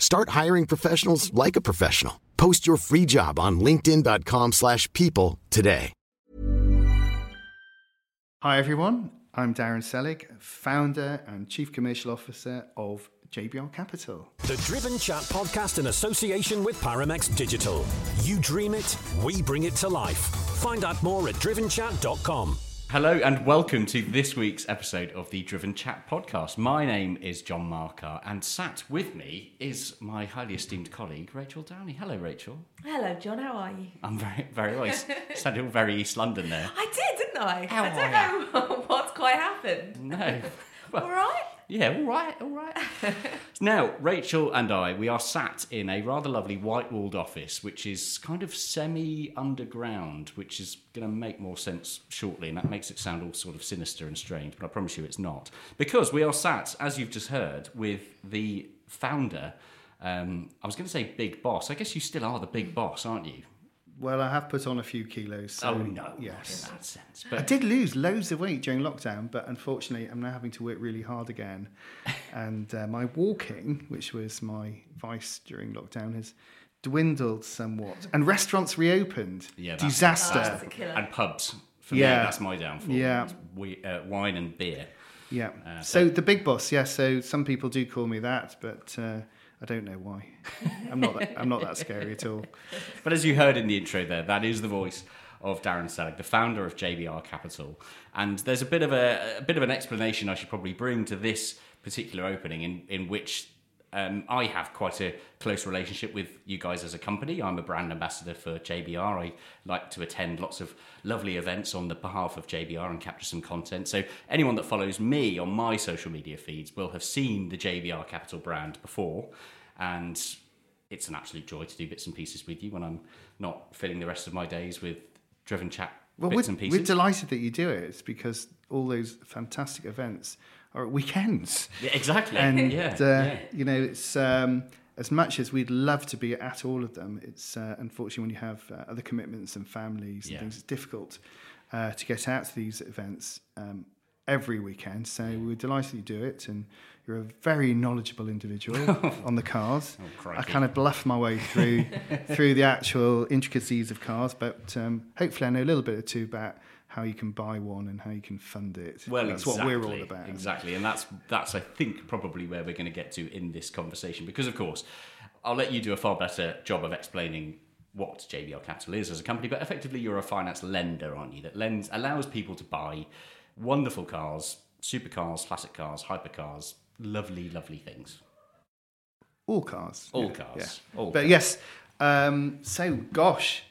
Start hiring professionals like a professional. Post your free job on linkedin.com/people slash people today. Hi, everyone. I'm Darren Selig, founder and chief commercial officer of JBR Capital. The Driven Chat podcast in association with Paramex Digital. You dream it, we bring it to life. Find out more at drivenchat.com. Hello and welcome to this week's episode of the Driven Chat podcast. My name is John Markar, and sat with me is my highly esteemed colleague Rachael Downey. Hello, Rachael. Hello, John. How are you? I'm very, very well. You sounded all very East London there. I did, didn't I? How I don't know what's quite happened. No. Well, All right. Yeah, all right, all right. now, Rachael and I, we are sat in a rather lovely white walled office, which is kind of semi underground, which is going to make more sense shortly, and that makes it sound all sort of sinister and strange, but I promise you it's not. Because we are sat, as you've just heard, with the founder. Um, I was going to say big boss. I guess you still are the big boss, aren't you? Well, I have put on a few kilos. So oh, no. Yes. Not in that sense. But I did lose loads of weight during lockdown, but unfortunately, I'm now having to work really hard again. and uh, my walking, which was my vice during lockdown, has dwindled somewhat. And restaurants reopened. Yeah, that's- Disaster. That's the killer. and pubs. For Yeah. me, that's my downfall. Yeah. We, uh, wine and beer. Yeah. Uh, so the big boss, yeah. So some people do call me that, but uh, I don't know why. I'm not. That, I'm not that scary at all. But as you heard in the intro there, that is the voice of Darren Selig, the founder of JBR Capital. And there's a bit of a, a bit of an explanation I should probably bring to this particular opening, in in which um, I have quite a close relationship with you guys as a company. I'm a brand ambassador for JBR. I like to attend lots of lovely events on the behalf of JBR and capture some content. So anyone that follows me on my social media feeds will have seen the JBR Capital brand before, and it's an absolute joy to do bits and pieces with you when I'm not filling the rest of my days with driven chat Well, bits and pieces. we're delighted that you do it. It's because all those fantastic events are at weekends. Yeah, exactly. and yeah, uh, yeah. you know it's um, as much as we'd love to be at all of them it's uh, unfortunately when you have uh, other commitments and families and Yeah. things it's difficult uh, to get out to these events um, every weekend so we're delighted you do it and you're a very knowledgeable individual on the cars Oh, I kind of bluff my way through through the actual intricacies of cars but um, hopefully I know a little bit or two about how you can buy one and how you can fund it Well, that's exactly, what we're all about Exactly, and that's that's I think probably where we're going to get to in this conversation because of course I'll let you do a far better job of explaining what JBR Capital is as a company, but effectively you're a finance lender, aren't you? That lends allows people to buy wonderful cars, supercars, classic cars, hypercars, lovely, lovely things. All cars. All yeah, cars, yeah. all but cars. yes, um, so gosh,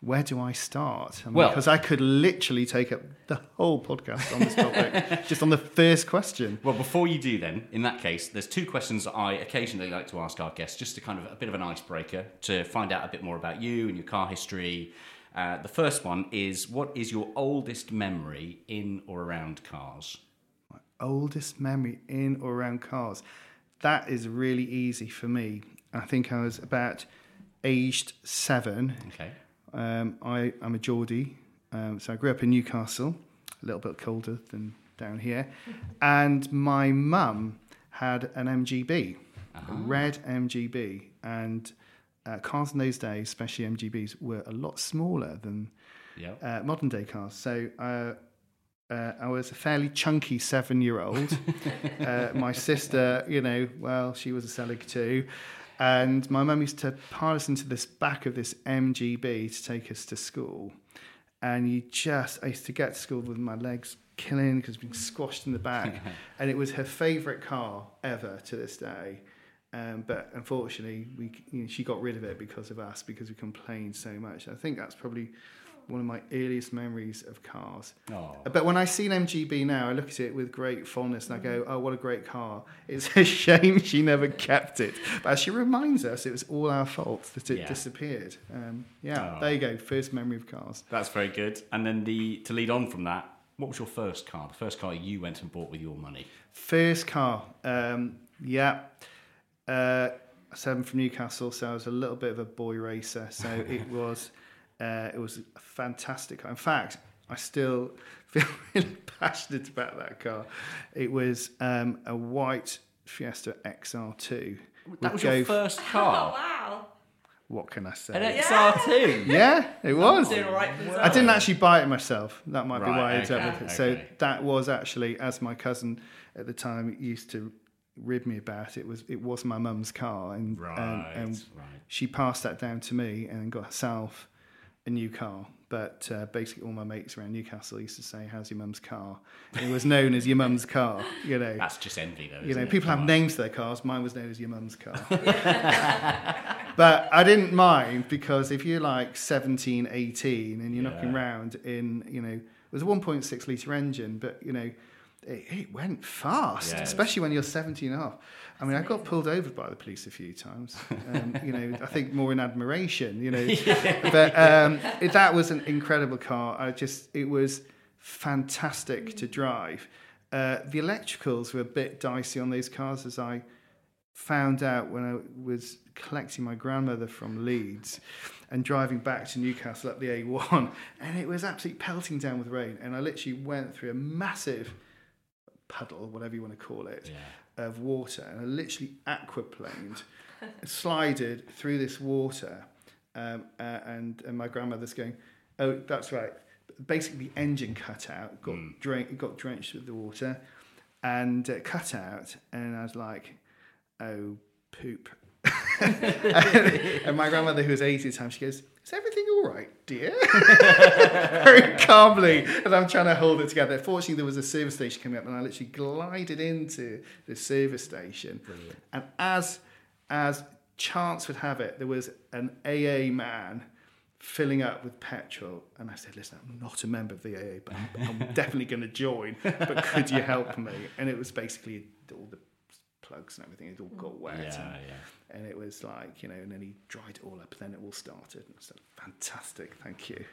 where do I start? I mean, Well- because I could literally take up the whole podcast on this topic just on the first question. Well, before you do, then, in that case, there's two questions I occasionally like to ask our guests, just to kind of a bit of an icebreaker to find out a bit more about you and your car history. Uh, the first one is what is your oldest memory in or around cars? My oldest memory in or around cars. That is really easy for me. I think I was about aged seven. Okay. Um, I, I'm a Geordie, um, so I grew up in Newcastle, a little bit colder than down here. And my mum had an MGB, a red MGB. And uh, cars in those days, especially MGBs, were a lot smaller than Yeah. uh, modern day cars. So uh, uh, I was a fairly chunky seven year old. uh, my sister, you know, well, she was a Selig too. And my mum used to pile us into this back of this MGB to take us to school. And you just, I used to get to school with my legs killing because being squashed in the back. and it was her favourite car ever to this day. Um, but unfortunately, we you know, she got rid of it because of us because we complained so much. I think that's probably one of my earliest memories of cars. Oh. But when I see an MGB now, I look at it with great fondness and I go, "Oh, what a great car!" It's a shame she never kept it, but as she reminds us it was all our fault that it Yeah. disappeared. Um, yeah, Oh. there you go. First memory of cars. That's very good. And then the to lead on from that, what was your first car? The first car you went and bought with your money? First car, um, yeah. Uh, I'm from Newcastle, so I was a little bit of a boy racer. So it was, uh, it was a fantastic car. In fact, I still feel really passionate about that car. It was um, a white Fiesta XR2. That Would was go your f- first Oh, car. wow. What can I say? An XR2. yeah, it was. Doing all right for I yourself. didn't actually buy it myself. That might be Right, why I ended up okay, with it. So okay. that was actually, as my cousin at the time used to rib me about, it was it was my mum's car, and Right, and, and right. she passed that down to me, and got herself a new car. But uh, basically, all my mates around Newcastle used to say, "How's your mum's car?" It was known as your mum's car. You know, That's just envy, though. you know, it? people Come have on. names for their cars. Mine was known as your mum's car. but I didn't mind because if you're like 17, 18 and you're knocking Yeah. around in, you know, it was a 1.6 litre engine, but, you know, it, it went fast, Yeah. especially when you're 17 and a half. I mean, I got pulled over by the police a few times. Um, you know, I think more in admiration, you know. But um, it, that was an incredible car. I just, it was fantastic to drive. Uh, the electricals were a bit dicey on those cars, as I found out when I was collecting my grandmother from Leeds and driving back to Newcastle up the A1, and it was absolutely pelting down with rain. And I literally went through a massive puddle, whatever you want to call it, of water, and I literally aquaplaned, slided through this water, um, uh, and and my grandmother's going, "Oh, that's right." Basically, the engine cut out, got drank, got drenched with the water, and uh, cut out, and I was like, "Oh, poop." and my grandmother, who was 80 at the time, she goes, Is everything all right, dear? Very calmly. And I'm trying to hold it together. Fortunately, there was a service station coming up, and I literally glided into the service station. And as, as chance would have it, there was an AA man filling up with petrol. And I said, Listen, I'm not a member of the AA, but I'm, I'm definitely going to join. But could you help me? And it was basically all the plugs and everything, it all got mm. wet. Yeah, and, yeah. and it was like, you know, and then he dried it all up, then it all started. And so fantastic, thank you.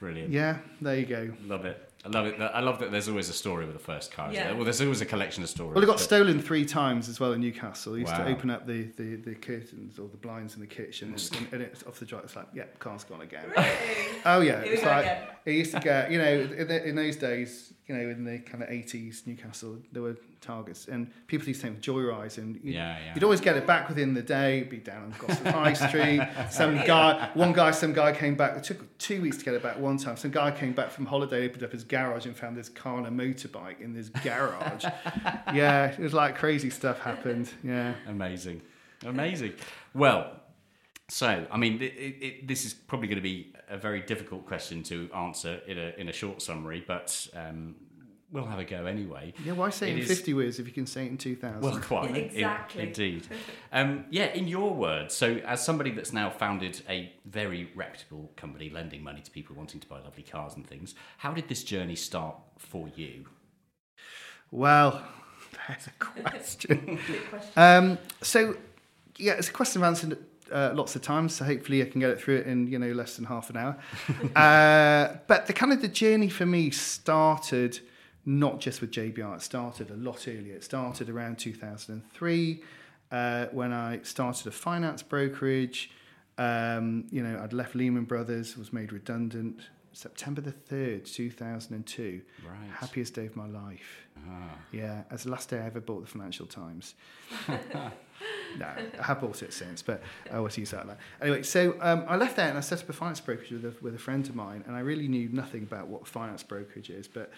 Brilliant. Yeah, there you go. Love it. I love it. I love that there's always a story with the first car. Yeah. there? Well, there's always a collection of stories. Well, it got but- stolen three times as well in Newcastle. He used Wow. to open up the, the, the curtains or the blinds in the kitchen, and, and it's off the drive. It's like, yeah, car's gone again. Oh yeah, Here we it's like again. it used to get. You know, in, the, in those days, you know, in the kind of eighties, Newcastle, there were targets, and people used to take joyrides, and you, Yeah, yeah. you'd always get it back within the day. Be down on Gosforth High Street. Some guy, one guy, some guy came back. It took two weeks to get it back. One time, some guy came back from holiday, opened up his garage, and found this car and a motorbike in this garage. yeah, it was like crazy stuff happened. Yeah. Amazing. Amazing. Well, so, I mean, it, it, it, this is probably going to be a very difficult question to answer in a, in a short summary, but um, we'll have a go anyway. Yeah, why say It in is- 50 words if you can say it in 2000? Well, quite. in- Exactly. indeed. Um, yeah, in your words, so as somebody that's now founded a very reputable company lending money to people wanting to buy lovely cars and things, how did this journey start for you? Well, there's a question. um, so, yeah, it's a question I've answered uh, lots of times. So hopefully, I can get it through it in you know less than half an hour. uh, but the kind of the journey for me started not just with JBR. It started a lot earlier. It started around 2003 uh, when I started a finance brokerage. Um, you know, I'd left Lehman Brothers, was made redundant. September the 3rd, 2002. Right. Happiest day of my life. Ah. Yeah, as the last day I ever bought the Financial Times. no, I have bought it since, but I always use that. Anyway, so um, I left there and I set up a finance brokerage with a, with a friend of mine, and I really knew nothing about what finance brokerage is. But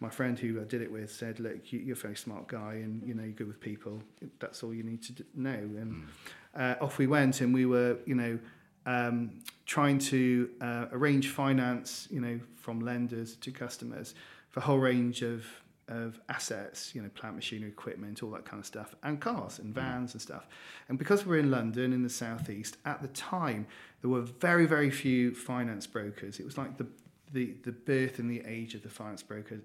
my friend who I did it with said, "Look, you, you're a very smart guy, and you know you're good with people. That's all you need to know." And uh, off we went, and we were, you know. Um, trying to uh, arrange finance, you know, from lenders to customers for a whole range of of assets, you know, plant machinery, equipment, all that kind of stuff, and cars and vans and stuff. And because we're in London in the southeast, at the time there were very, very few finance brokers. It was like the the, the birth and the age of the finance broker,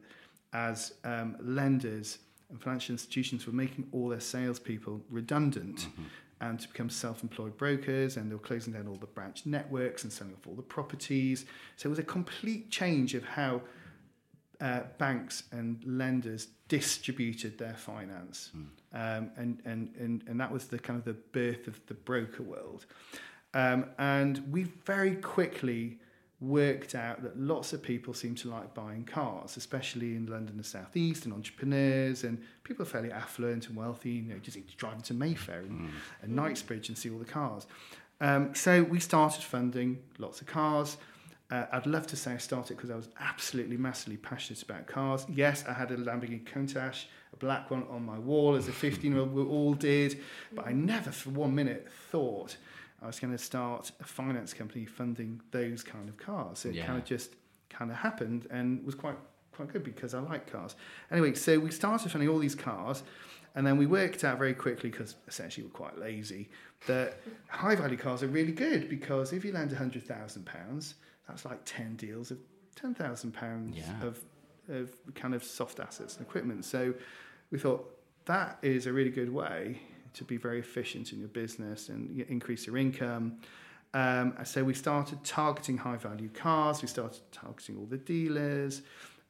as um, lenders and financial institutions were making all their salespeople redundant. And to become self-employed brokers, and they were closing down all the branch networks and selling off all the properties. So it was a complete change of how uh, banks and lenders distributed their finance, um, and, and and and that was the kind of the birth of the broker world. Um, and we very quickly worked out that lots of people seem to like buying cars, especially in London and South East, and entrepreneurs and people are fairly affluent and wealthy. You know, just need to Mayfair and, and Knightsbridge and see all the cars. Um, so we started funding lots of cars. Uh, I'd love to say I started because I was absolutely massively passionate about cars. Yes, I had a Lamborghini Countach, a black one on my wall as a 15 year old, we all did, but I never for one minute thought I was going to start a finance company funding those kind of cars. So it Yeah. kind of just kind of happened and was quite quite good because I like cars. Anyway, so we started funding all these cars, and then we worked out very quickly because essentially we're quite lazy that high value cars are really good because if you lend hundred thousand pounds, that's like ten deals of ten thousand pounds Yeah. of of kind of soft assets and equipment. So we thought that is a really good way to be very efficient in your business and increase your income. Um, so we started targeting high value cars. We started targeting all the dealers,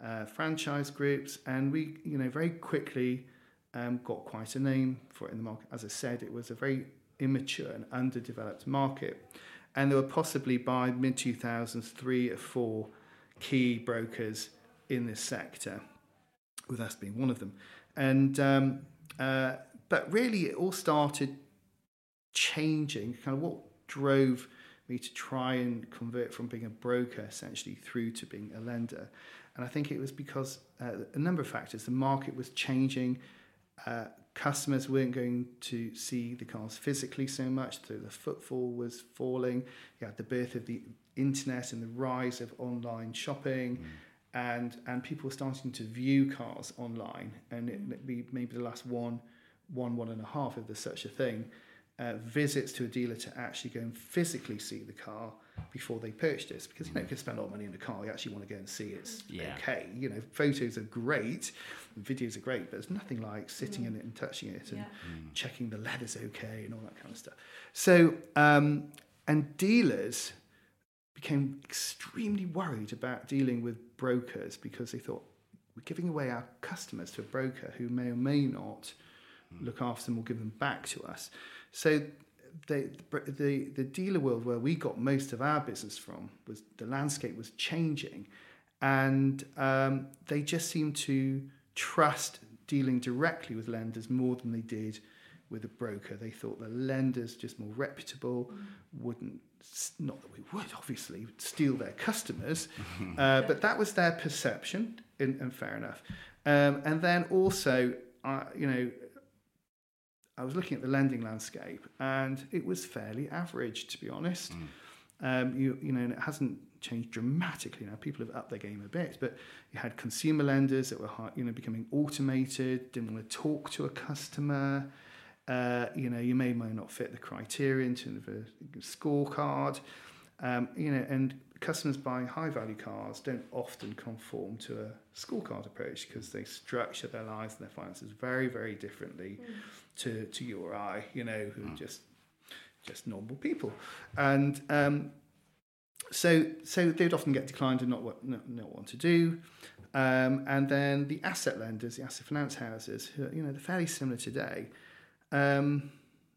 uh, franchise groups, and we, you know, very quickly um, got quite a name for it in the market. As I said, it was a very immature and underdeveloped market, and there were possibly by mid 2000s three or four key brokers in this sector, with us being one of them. And um, uh, but really, it all started changing. Kind of what drove me to try and convert from being a broker essentially through to being a lender. And I think it was because uh, a number of factors. The market was changing. Uh, customers weren't going to see the cars physically so much, so the footfall was falling. You had the birth of the internet and the rise of online shopping. Mm. And, and people were starting to view cars online, and it, maybe the last one, one, one and a half, if there's such a thing, uh, visits to a dealer to actually go and physically see the car before they purchase. It, because you know, you can spend a lot of money on a car, you actually want to go and see it's Yeah. okay. You know, photos are great, videos are great, but there's nothing like sitting in it and touching it and Yeah. checking the leather's okay and all that kind of stuff. So, um, and dealers became extremely worried about dealing with brokers because they thought we're giving away our customers to a broker who may or may not look after them or give them back to us. So the, the the dealer world where we got most of our business from was the landscape was changing, and um, they just seemed to trust dealing directly with lenders more than they did with a broker. They thought the lenders just more reputable, wouldn't not that we would obviously steal their customers, uh, but that was their perception, and, and fair enough. Um, and then also, uh, you know, I was looking at the lending landscape, and it was fairly average, to be honest. Um, you you know, and it hasn't changed dramatically now. People have upped their game a bit, but you had consumer lenders that were you know becoming automated, didn't want to talk to a customer. Uh, you know, you may or may not fit the criteria in terms of a scorecard. Um, you know, and customers buying high value cars don't often conform to a scorecard approach because they structure their lives and their finances very, very differently to, to you or I, you know, who are just just normal people. And um, so so they'd often get declined and not what not, not want to do. Um, and then the asset lenders, the asset finance houses, who, are, you know, they're fairly similar today. Um,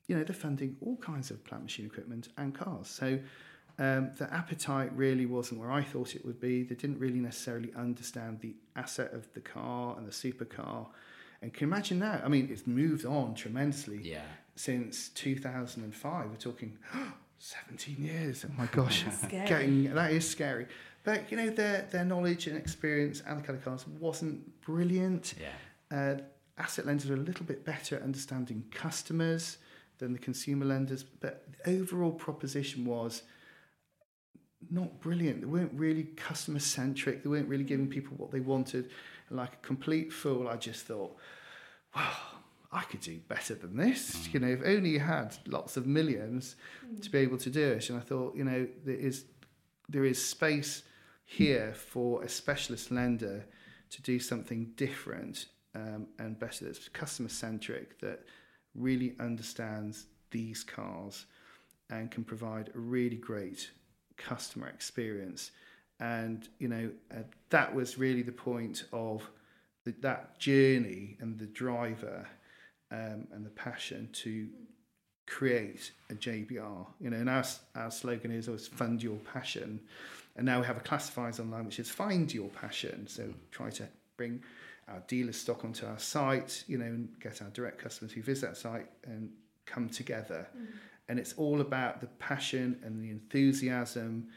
you know, they're funding all kinds of plant machine equipment and cars. So um, the appetite really wasn't where I thought it would be. They didn't really necessarily understand the asset of the car and the supercar. And can you imagine that? I mean, it's moved on tremendously Yeah. since 2005. We're talking 17 years. Oh my gosh, getting that is scary. But you know, their their knowledge and experience and the kind of cars wasn't brilliant. Yeah. Uh, asset lenders are a little bit better at understanding customers than the consumer lenders, but the overall proposition was not brilliant. They weren't really customer centric. They weren't really giving people what they wanted. And like a complete fool, I just thought, wow, I could do better than this. You know, if only you had lots of millions to be able to do it. And I thought, you know, there is there is space here for a specialist lender to do something different um, and better that's customer centric that really understands these cars and can provide a really great customer experience and you know uh, that was really the point of the, that journey and the driver um, and the passion to create a JBR. You know, and our, our slogan is always fund your passion. And now we have a classifiers online which is find your passion. So try to bring our dealer stock onto our site, you know, and get our direct customers who visit that site and come together. And it's all about the passion and the enthusiasm,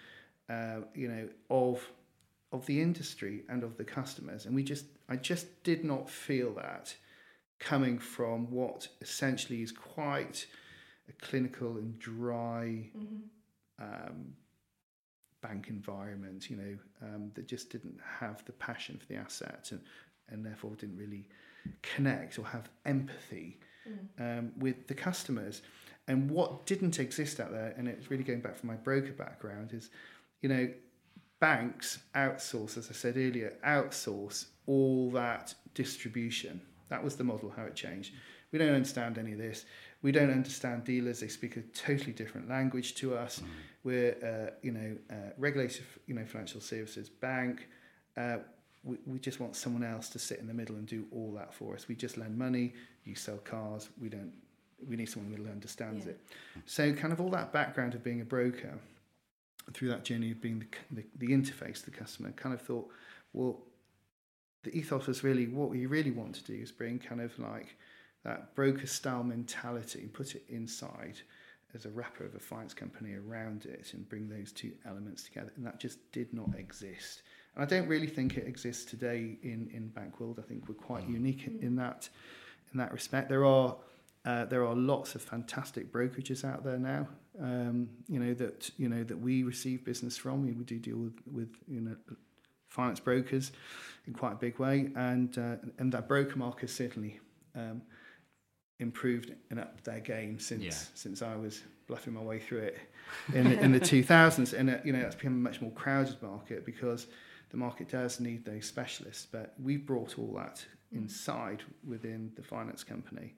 uh, you know, of of the industry and of the customers. And we just, I just did not feel that coming from what essentially is quite a clinical and dry um, bank environment, you know, um, that just didn't have the passion for the asset and, and therefore didn't really connect or have empathy um, with the customers. And what didn't exist out there, and it's really going back from my broker background, is, you know, banks outsource, as I said earlier, outsource all that distribution. That was the model, how it changed. We don't understand any of this. We don't understand dealers. They speak a totally different language to us. We're, uh, you know, uh, regulated, you know, financial services bank. Uh, we, we just want someone else to sit in the middle and do all that for us. We just lend money. You sell cars. We don't. We need someone in the middle who understands Yeah. it. So, kind of all that background of being a broker, through that journey of being the, the, the interface to the customer, kind of thought, well, the ethos was really what we really want to do is bring kind of like that broker style mentality and put it inside as a wrapper of a finance company around it and bring those two elements together. And that just did not exist. And I don't really think it exists today in, in bank world. I think we're quite mm. unique in, in that in that respect. There are uh, there are lots of fantastic brokerages out there now. Um, you know that you know that we receive business from. We, we do deal with with you know finance brokers in quite a big way, and uh, and that broker market has certainly um, improved and upped their game since Yeah. since I was bluffing my way through it in the, in the 2000s. And uh, you know that's become a much more crowded market because the market does need those specialists. But we've brought all that inside within the finance company.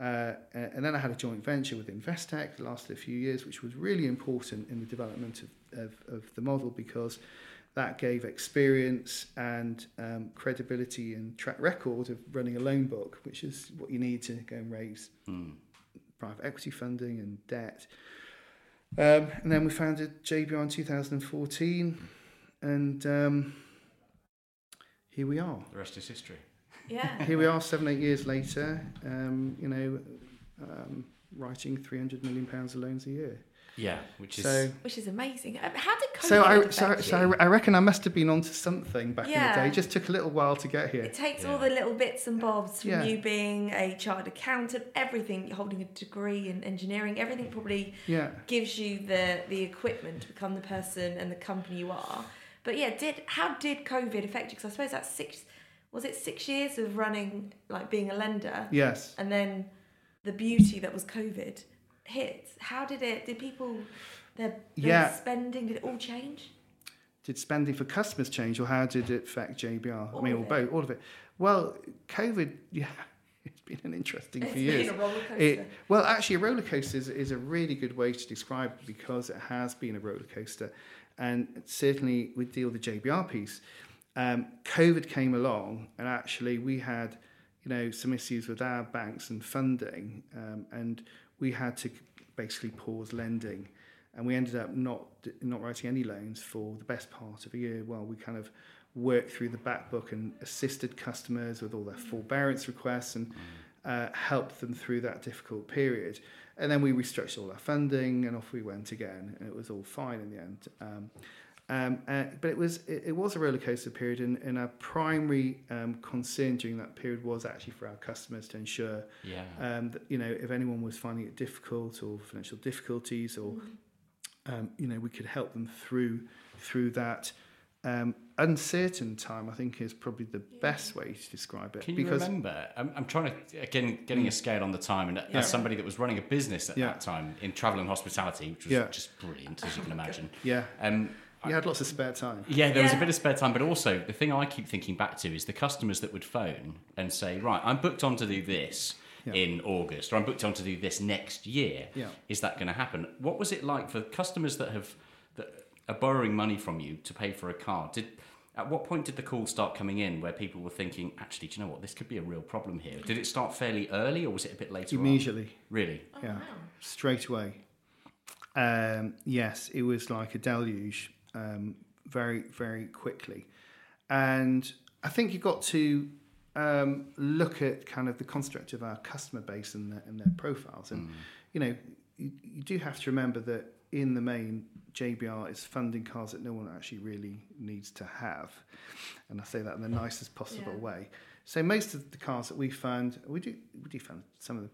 Uh, and then I had a joint venture with Investec that lasted a few years, which was really important in the development of, of, of the model because that gave experience and um, credibility and track record of running a loan book, which is what you need to go and raise private equity funding and debt. Um, and then we founded JBR in 2014, and um, here we are. The rest is history. Yeah. Here we are, seven, eight years later. Um, you know, um, writing 300 million pounds of loans a year. Yeah, which is So, Which is amazing. Um, How did COVID so I, so, you? so I reckon I must have been onto something back in the day. It just took a little while to get here. It takes all the little bits and bobs from Yeah. you being a chartered accountant, everything, holding a degree in engineering, everything probably Yeah. gives you the the equipment to become the person and the company you are. But yeah, did how did COVID affect you? Because I suppose that's six. Was it six years of running, like being a lender, Yes. and then the beauty that was COVID hit? How did it? Did people their, their Yeah. spending? Did it all change? Did spending for customers change, or how did it affect JBR? All I mean, or both, all of it. Well, COVID, yeah, it's been an interesting It's few years. been a roller It- coaster. well, actually, a roller coaster is, is a really good way to describe it because it has been a roller coaster, and certainly with deal with the JBR piece, um, COVID came along, and actually we had, you know, some issues with our banks and funding, um, and we had to basically pause lending, and we ended up not not writing any loans for the best part of a year while we kind of worked through the back book and assisted customers with all their forbearance requests and uh, helped them through that difficult period. And then we restructured all our funding, and off we went again, and it was all fine in the end. Um, um, uh, but it was it, it was a roller coaster period, and, and our primary um, concern during that period was actually for our customers to ensure yeah. um, that you know if anyone was finding it difficult or financial difficulties or um, you know we could help them through through that um, uncertain time. I think is probably the best way to describe it Can you remember? I'm, I'm trying to again getting a scale on the time, and Yeah. as somebody that was running a business at Yeah. that time in travel and hospitality, which was Yeah. just brilliant, as you can imagine. yeah Um, you had lots of spare time. yeah, there was a bit of spare time, but also the thing I keep thinking back to is the customers that would phone and say, "Right, I'm booked on to do this Yeah. in August, or I'm booked on to do this next year. Yeah. Is that going to happen?" What was it like for customers that have that are borrowing money from you to pay for a car? Did at what point did the calls start coming in where people were thinking, "Actually, do you know what? This could be a real problem here." Did it start fairly early, or was it a bit later? on? Immediately, Really? yeah, straight away. Um, yes, it was like a deluge, um, very very quickly, and I think you've got to um, look at kind of the construct of our customer base and their, and their profiles, and you know you, you do have to remember that in the main, JBR is funding cars that no one actually really needs to have, and I say that in the nicest possible Yeah. way. So most of the cars that we fund, we do we do fund some of them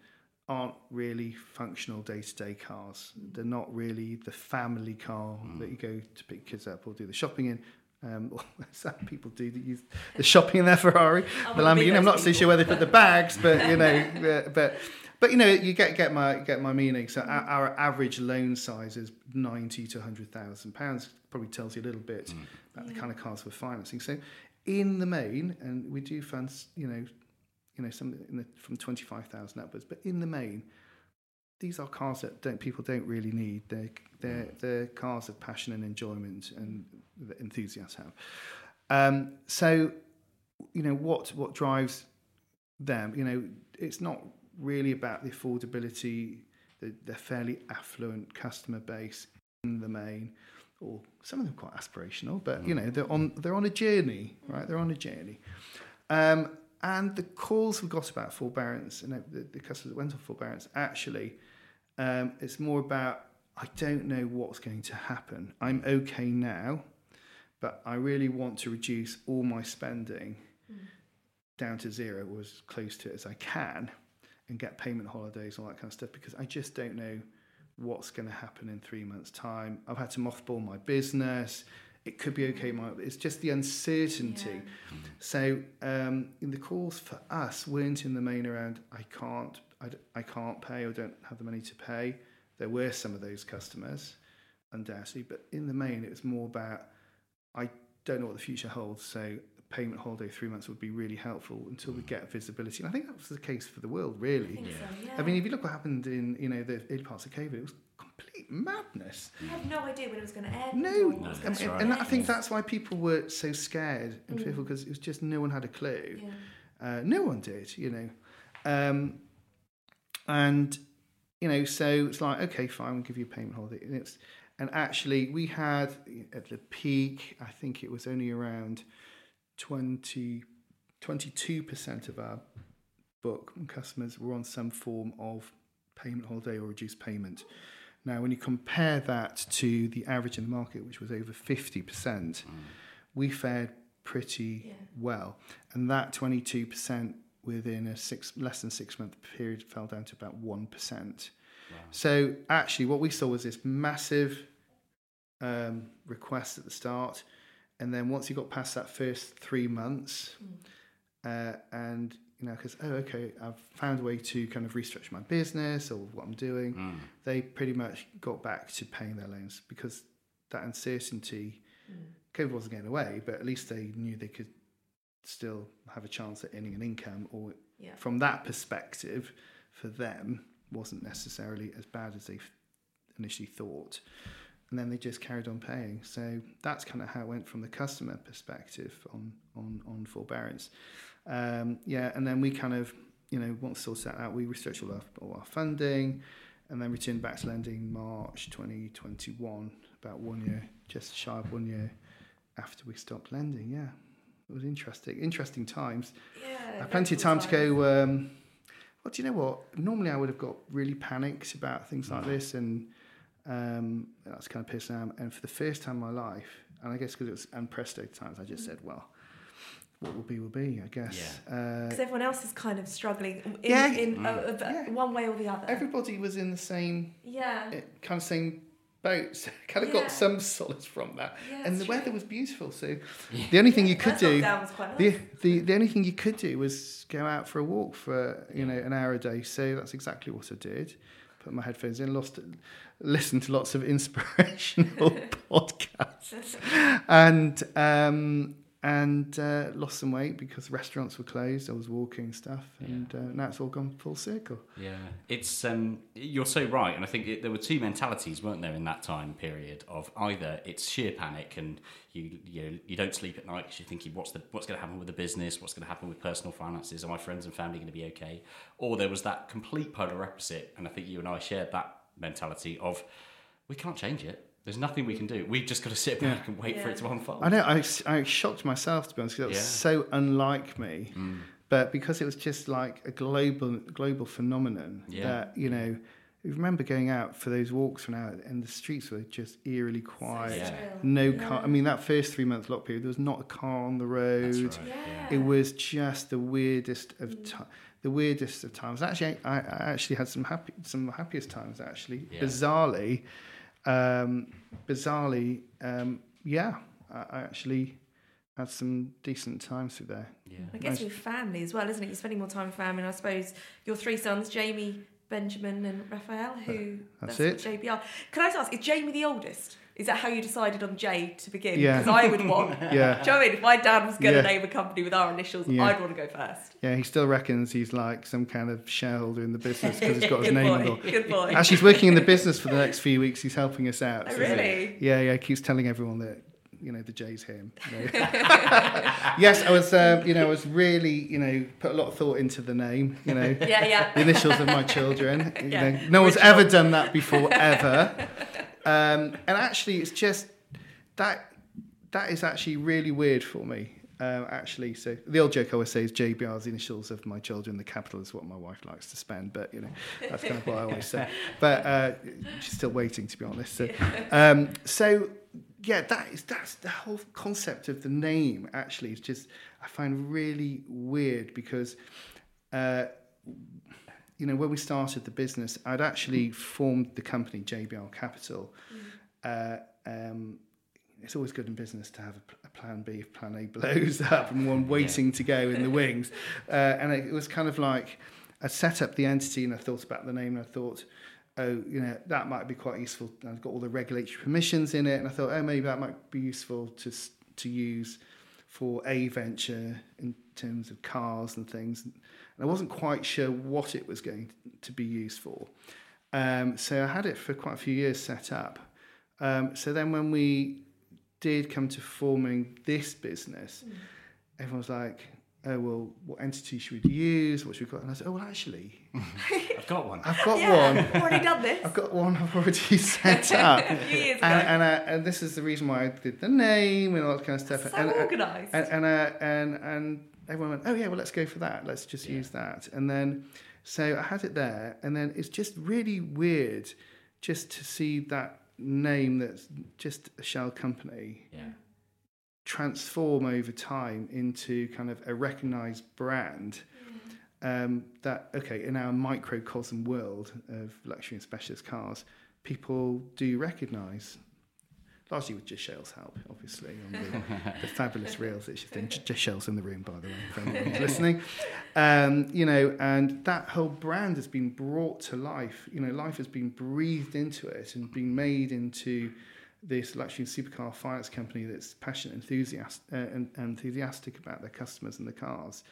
aren't really functional day-to-day cars. They're not really the family car that you go to pick kids up or do the shopping in. Um, some people do that use the shopping in their Ferrari, the Lamborghini. I'm those not so sure where they put the bags, but you know, but but you know, you get get my get my meaning. So our, our average loan size is ninety to hundred thousand pounds. Probably tells you a little bit about the kind of cars we're financing. So in the main, and we do fund, you know, you know, some in the, from twenty five thousand upwards, but in the main, these are cars that don't people don't really need. They're they're they're cars of passion and enjoyment and enthusiasts have. Um, so, you know what what drives them? You know, it's not really about the affordability. The, they're fairly affluent customer base in the main, or some of them quite aspirational. But you know, they're on they're on a journey, right? They're on a journey. Um, and the calls we got about forbearance and the, the customers that went on forbearance, actually, um, it's more about I don't know what's going to happen. I'm okay now, but I really want to reduce all my spending down to zero or as close to it as I can and get payment holidays, and all that kind of stuff, because I just don't know what's going to happen in three months' time. I've had to mothball my business. It could be okay. My, it's just the uncertainty. So um, in the calls for us weren't in the main around I can't I can't pay or don't have the money to pay. There were some of those customers, undoubtedly, but in the main it was more about I don't know what the future holds. So a payment holiday three months would be really helpful until we get visibility. And I think that was the case for the world, really. think so, yeah. I mean, if you look what happened in you know the early parts of COVID, it was complete madness. I had no idea when it was going to end. No, or what was and, right. and I think that's why people were so scared and fearful because it was just no one had a clue. Yeah. Uh, no one did, you know. Um, and you know, so it's like, okay, fine, we'll give you a payment holiday. And it's and actually we had at the peak, I think it was only around 20, 22% of our book and customers were on some form of payment holiday or reduced payment. Now, when you compare that to the average in the market, which was over 50%, we fared pretty Yeah. well. And that 22% within a six, less than six month period fell down to about 1%. So actually, what we saw was this massive um, request at the start. And then once you got past that first three months, uh, and you know, because oh, okay, I've found a way to kind of restructure my business or what I'm doing. Mm. They pretty much got back to paying their loans because that uncertainty, mm. COVID wasn't going away, but at least they knew they could still have a chance at earning an income, or Yeah. from that perspective, for them, wasn't necessarily as bad as they initially thought. And then they just carried on paying. So that's kind of how it went from the customer perspective on on on forbearance. Um, yeah, and then we kind of, you know, once all set out, we restructured all our, all our funding, and then returned back to lending March 2021, about one year, just shy of one year after we stopped lending. Yeah, it was interesting, interesting times. Yeah. I plenty of cool time to go. Um, well, do you know what? Normally, I would have got really panicked about things like this, and um, that's kind of pissing out. And for the first time in my life, and I guess because it was unprecedented times, I just said, "Well, what will be will be." I guess. Uh, Because everyone else is kind of struggling in, Yeah. in a, a- Yeah. one way or the other. everybody was in the same yeah. eh, kind of same boat. So kind of Yeah. got some solace from that. Yeah, and the it's weather was beautiful. So the only thing you could do, was quite the, the the only thing you could do was go out for a walk for you know an hour a day. So that's exactly what I did. Put my headphones in, lost, listened to lots of inspirational podcasts, and um, and uh, lost some weight because restaurants were closed. I was walking stuff, and uh, now it's all gone full circle. Yeah, it's um, you're so right, and I think it, there were two mentalities, weren't there, in that time period of either it's sheer panic and you you you don't sleep at night because you're thinking what's the what's going to happen with the business, what's going to happen with personal finances, are my friends and family going to be okay, or there was that complete polar opposite, and I think you and I shared that mentality of we can't change it. There's nothing we can do. We've just got to sit back and wait for it to unfold. I know. I, I shocked myself to be honest because it was Yeah. so unlike me. Mm. But because it was just like a global global phenomenon Yeah. that you know, I remember going out for those walks from out, and the streets were just eerily quiet. Yeah. still. No car. I mean, that first three month lock period, there was not a car on the road. That's right. Yeah. It was just the weirdest of mm. ti the weirdest of times. Actually, I, I actually had some happy, some of the happiest times. Actually, Yeah. bizarrely, um, bizarrely, um, yeah, I, I actually had some decent times through there. Yeah. I guess Nice. with family as well, isn't it? You're spending more time with family. And I suppose your three sons, Jamie, Benjamin, and Raphael, who That's what it. JBR. Can I just ask, is Jamie the oldest? Is that how you decided on J to begin? Yeah. Because I would want. Yeah. Do you know what I mean? If my dad was going to Yeah. name a company with our initials, Yeah. I'd want to go first. Yeah, he still reckons he's like some kind of shareholder in the business because he's got his name boy. on it. Good boy. Actually, he's working in the business for the next few weeks. He's helping us out. Oh, so- really? Yeah, yeah. He keeps telling everyone that you know the J's him. you know. yes, I was. Um, you know, I was really you know put a lot of thought into the name. You know, Yeah, yeah. the initials of my children. You Yeah. know, no one's ever done that before, ever. Um, and actually, it's just that that is actually really weird for me. Uh, actually, so the old joke I always say is JBR's initials of my children. The capital is what my wife likes to spend, but you know that's kind of what I always say. But uh, she's still waiting, to be honest. So, um, so yeah, that is that's the whole concept of the name. Actually, is just I find really weird because. Uh, you know, when we started the business, I'd actually formed the company JBR Capital. Uh, um, it's always good in business to have a, a plan B if plan A blows up and one waiting to go in the wings. Uh, and it was kind of like I set up the entity and I thought about the name and I thought, oh, you know, that might be quite useful. And I've got all the regulatory permissions in it. And I thought, oh, maybe that might be useful to, to use for a venture in terms of cars and things. And I wasn't quite sure what it was going to be used for. Um, so I had it for quite a few years set up. Um, so then when we did come to forming this business, everyone was like, oh, well, what entity should we use? What should we call? And I said, oh, well, actually, I've got one. I've got yeah, one. I've already done this. I've got one I've already set up. A few years ago. and, and, uh, and this is the reason why I did the name and all that kind of stuff. So and, uh, organised. And and, uh, and and everyone went, oh yeah, well let's go for that. Let's just use that. And then so I had it there, and then it's just really weird just to see that name that's just a shell company Yeah. transform over time into kind of a recognized brand um, that okay in our microcosm world of luxury and specialist cars people do recognize largely with just help obviously on the, the fabulous reels that she's doing. J- just Shell's in the room by the way for anyone listening. Um, you know and that whole brand has been brought to life. You know life has been breathed into it and been made into this luxury supercar finance company that's passionate, enthusiast, uh, and, and enthusiastic about their customers and the cars.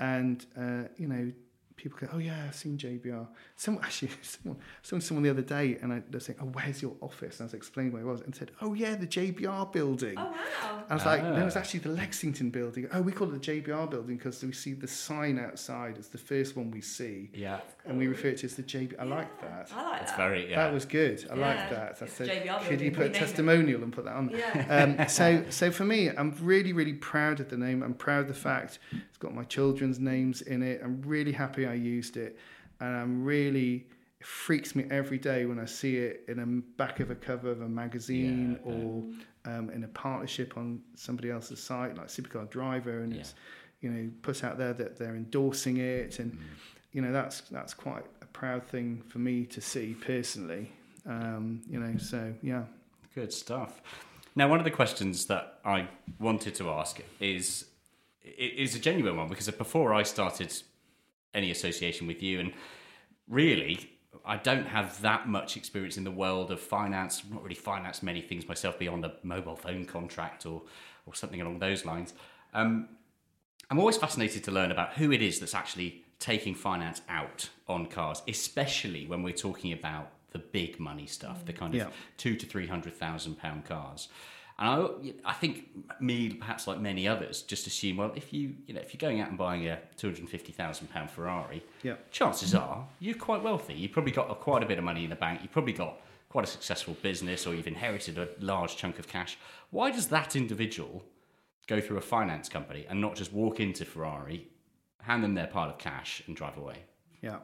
And uh, you know, people go, "Oh yeah, I've seen JBR." Someone actually, someone, someone, someone the other day, and I, they're saying, "Oh, where's your office?" And I was explaining where it was, and said, "Oh yeah, the JBR building." Oh wow. I was like, no, it's actually the Lexington building. Oh, we call it the JBR building because we see the sign outside. It's the first one we see. Yeah. And we refer to it as the JBR. I like that. I like It's that. very, yeah. That was good. I Yeah, like that. I it's said, JBR could you put a rename it. testimonial and put that on? Yeah. Um, so, so for me, I'm really, really proud of the name. I'm proud of the fact it's got my children's names in it. I'm really happy I used it, and I'm really it freaks me every day when I see it in the back of a cover of a magazine Yeah, or um, in a partnership on somebody else's site, like Supercar Driver, and it's you know put out there that they're endorsing it, and you know that's that's quite a proud thing for me to see personally. Um, you know, so yeah. Good stuff. Now, one of the questions that I wanted to ask is it is a genuine one because before I started any association with you, and really, I don't have that much experience in the world of finance. I've not really financed many things myself beyond a mobile phone contract or or something along those lines. Um, I'm always fascinated to learn about who it is that's actually taking finance out on cars, especially when we're talking about the big money stuff, the kind of Yeah. two to three hundred thousand pound cars. And I, I think me, perhaps like many others, just assume well, if you, you know, if you're going out and buying a two hundred fifty thousand pound Ferrari, Yeah. chances are you're quite wealthy. You've probably got a, quite a bit of money in the bank. You've probably got quite a successful business, or you've inherited a large chunk of cash. Why does that individual go through a finance company and not just walk into Ferrari, hand them their pile of cash, and drive away? Yeah.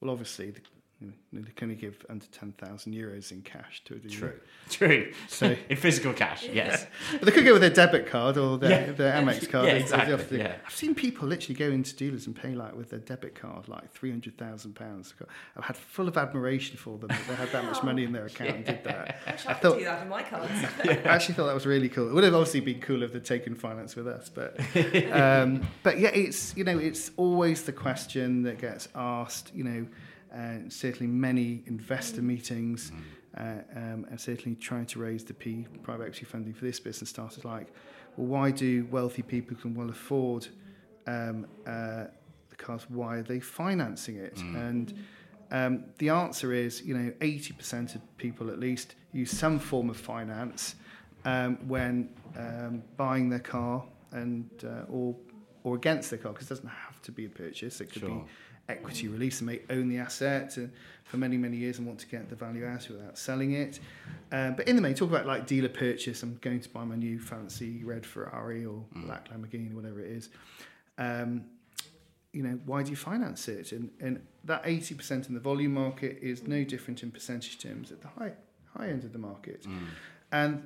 Well, obviously, the, you know, they can only give under 10,000 euros in cash to a dealer. True. So- in physical cash, yes. But they could go with their debit card or their, Yeah. their Amex card. Yeah, as- as they exactly, often do. yeah. I've seen people literally go into dealers and pay like with their debit card like £300,000. I've had full of admiration for them that they had that much money in their account and did that. I I could thought, do that in my cards. I actually thought that was really cool. It would have obviously been cool if they'd taken finance with us, but um, but yeah, it's you know it's always the question that gets asked. You know, uh, certainly many investor meetings, uh, um, and certainly trying to raise the P private equity funding for this business started like, well, why do wealthy people can well afford um, uh, the cars? Why are they financing it? And um, the answer is, you know, 80% of people at least use some form of finance um, when um, buying their car and uh, or or against the car, because it doesn't have to be a purchase. It could Sure. be equity release and may own the asset uh, for many many years and want to get the value out of it without selling it. Um, but in the main, talk about like dealer purchase. I'm going to buy my new fancy red Ferrari or black Lamborghini, whatever it is. Um, you know, why do you finance it? And, and that 80% in the volume market is no different in percentage terms at the high, high end of the market. And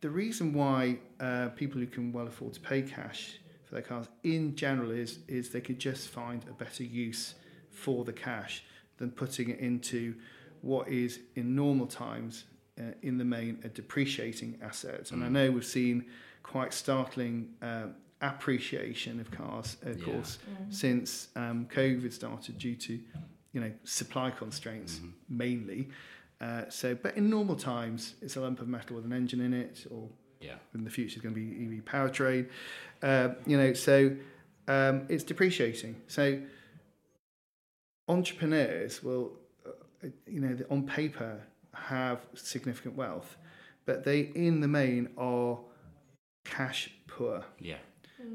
the reason why uh, people who can well afford to pay cash for their cars in general is, is they could just find a better use for the cash than putting it into what is in normal times uh, in the main a depreciating asset. And I know we've seen quite startling um, appreciation of cars, of Yeah. course, since um, COVID started due to you know supply constraints mainly. Uh, so, but in normal times, it's a lump of metal with an engine in it, or Yeah. in the future, it's going to be EV powertrain. Uh, you know, so um, it's depreciating. So entrepreneurs will, uh, you know, on paper have significant wealth, but they, in the main, are cash poor. Yeah.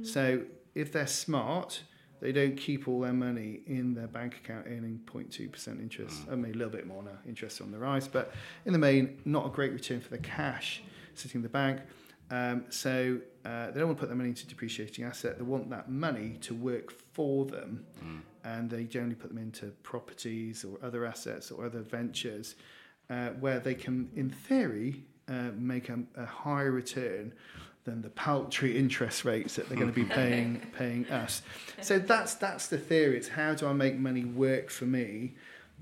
So if they're smart, they don't keep all their money in their bank account earning 0.2% interest. I mean, a little bit more now, interest on the rise, but in the main, not a great return for the cash sitting in the bank. Um, so uh, they don't want to put their money into depreciating asset. They want that money to work for them, and they generally put them into properties or other assets or other ventures. uh, where they can, in theory, uh, make a, a higher return than the paltry interest rates that they're going to be paying paying us. So that's that's the theory. It's how do I make money work for me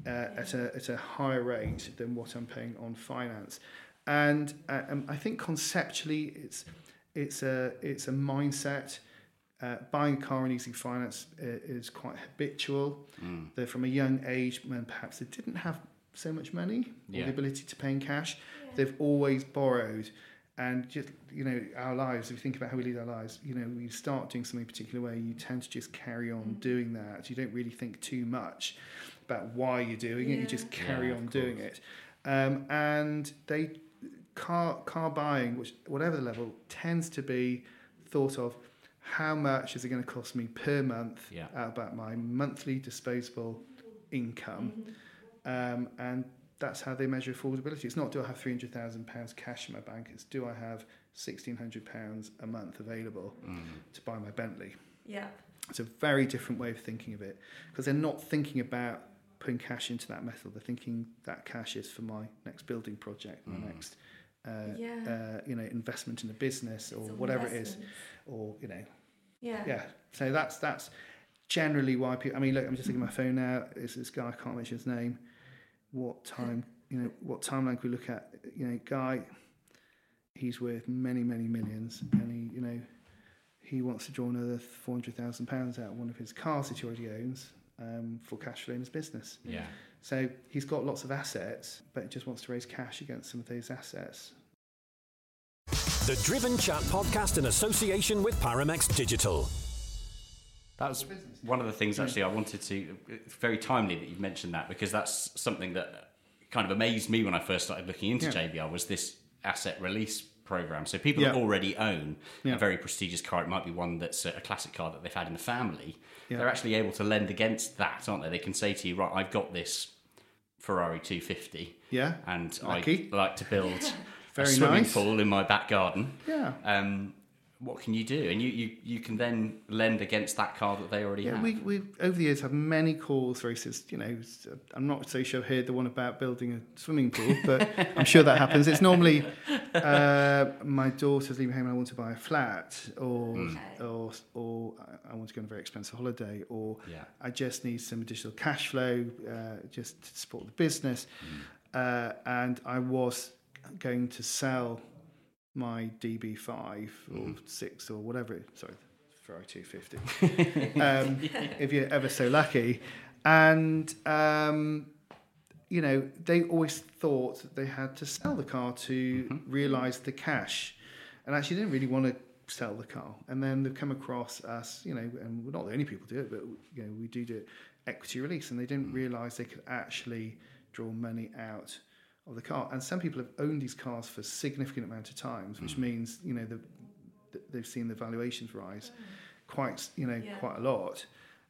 uh, at a at a higher rate than what I'm paying on finance, and uh, um, I think conceptually it's it's a it's a mindset. Uh, buying a car on easy finance uh, is quite habitual. Mm. They're from a young age when perhaps they didn't have so much money or the ability to pay in cash. They've always borrowed. And just, you know, our lives, if you think about how we lead our lives, you know, you start doing something a particular way, you tend to just carry on doing that. You don't really think too much about why you're doing it, you just carry Yeah, on doing it. Um, and they, car, car buying, which, whatever the level, tends to be thought of how much is it going to cost me per month Yeah. out about my monthly disposable income mm-hmm. um, and that's how they measure affordability. It's not do I have three hundred thousand pounds cash in my bank. It's do I have sixteen hundred pounds a month available mm. to buy my Bentley. Yeah. It's a very different way of thinking of it because they're not thinking about putting cash into that metal. They're thinking that cash is for my next building project, my mm. next. Uh, Yeah. uh, you know, investment in a business or It's all whatever it is, or you know, Yeah. yeah. So that's that's generally why people. I mean, look, I'm just looking at my phone now. It's this guy. I can't mention his name. What time? You know, what timeline can we look at? You know, guy. He's worth many, many millions, and he, you know, he wants to draw another four hundred thousand pounds out of one of his cars that he already owns um, for cash flow in his business. Yeah. So he's got lots of assets, but he just wants to raise cash against some of those assets. The Driven Chat podcast in association with Paramex Digital. That was one of the things actually I wanted to. Very timely that you've mentioned that because that's something that kind of amazed me when I first started looking into Yeah. JBR was this asset release program. So people that already own Yeah. a very prestigious car, it might be one that's a a classic car that they've had in the family. Yeah. They're actually able to lend against that, aren't they? They can say to you, right, I've got this Ferrari 250, Yeah. and Lucky. I like to build a Very swimming nice. pool in my back garden. Yeah. Um, what can you do? And you, you, you can then lend against that car that they already Yeah, have. we we over the years have many calls, races. You know, I'm not so sure I heard the one about building a swimming pool, but I'm sure that happens. It's normally uh, my daughter's leaving home and I want to buy a flat, or or or I- want to go on a very expensive holiday, or Yeah. I just need some additional cash flow uh, just to support the business, uh, and I was going to sell my DB5 or six or whatever. Sorry, Ferrari 250. um, if you're ever so lucky, and um, you know they always thought that they had to sell the car to realise the cash, and actually didn't really want to sell the car. And then they've come across us, you know, and we're not the only people do it, but you know we do do it equity release, and they didn't realise they could actually draw money out of the car. And some people have owned these cars for a significant amount of times, which means you know the, th- they've seen the valuations rise quite you know Yeah. quite a lot.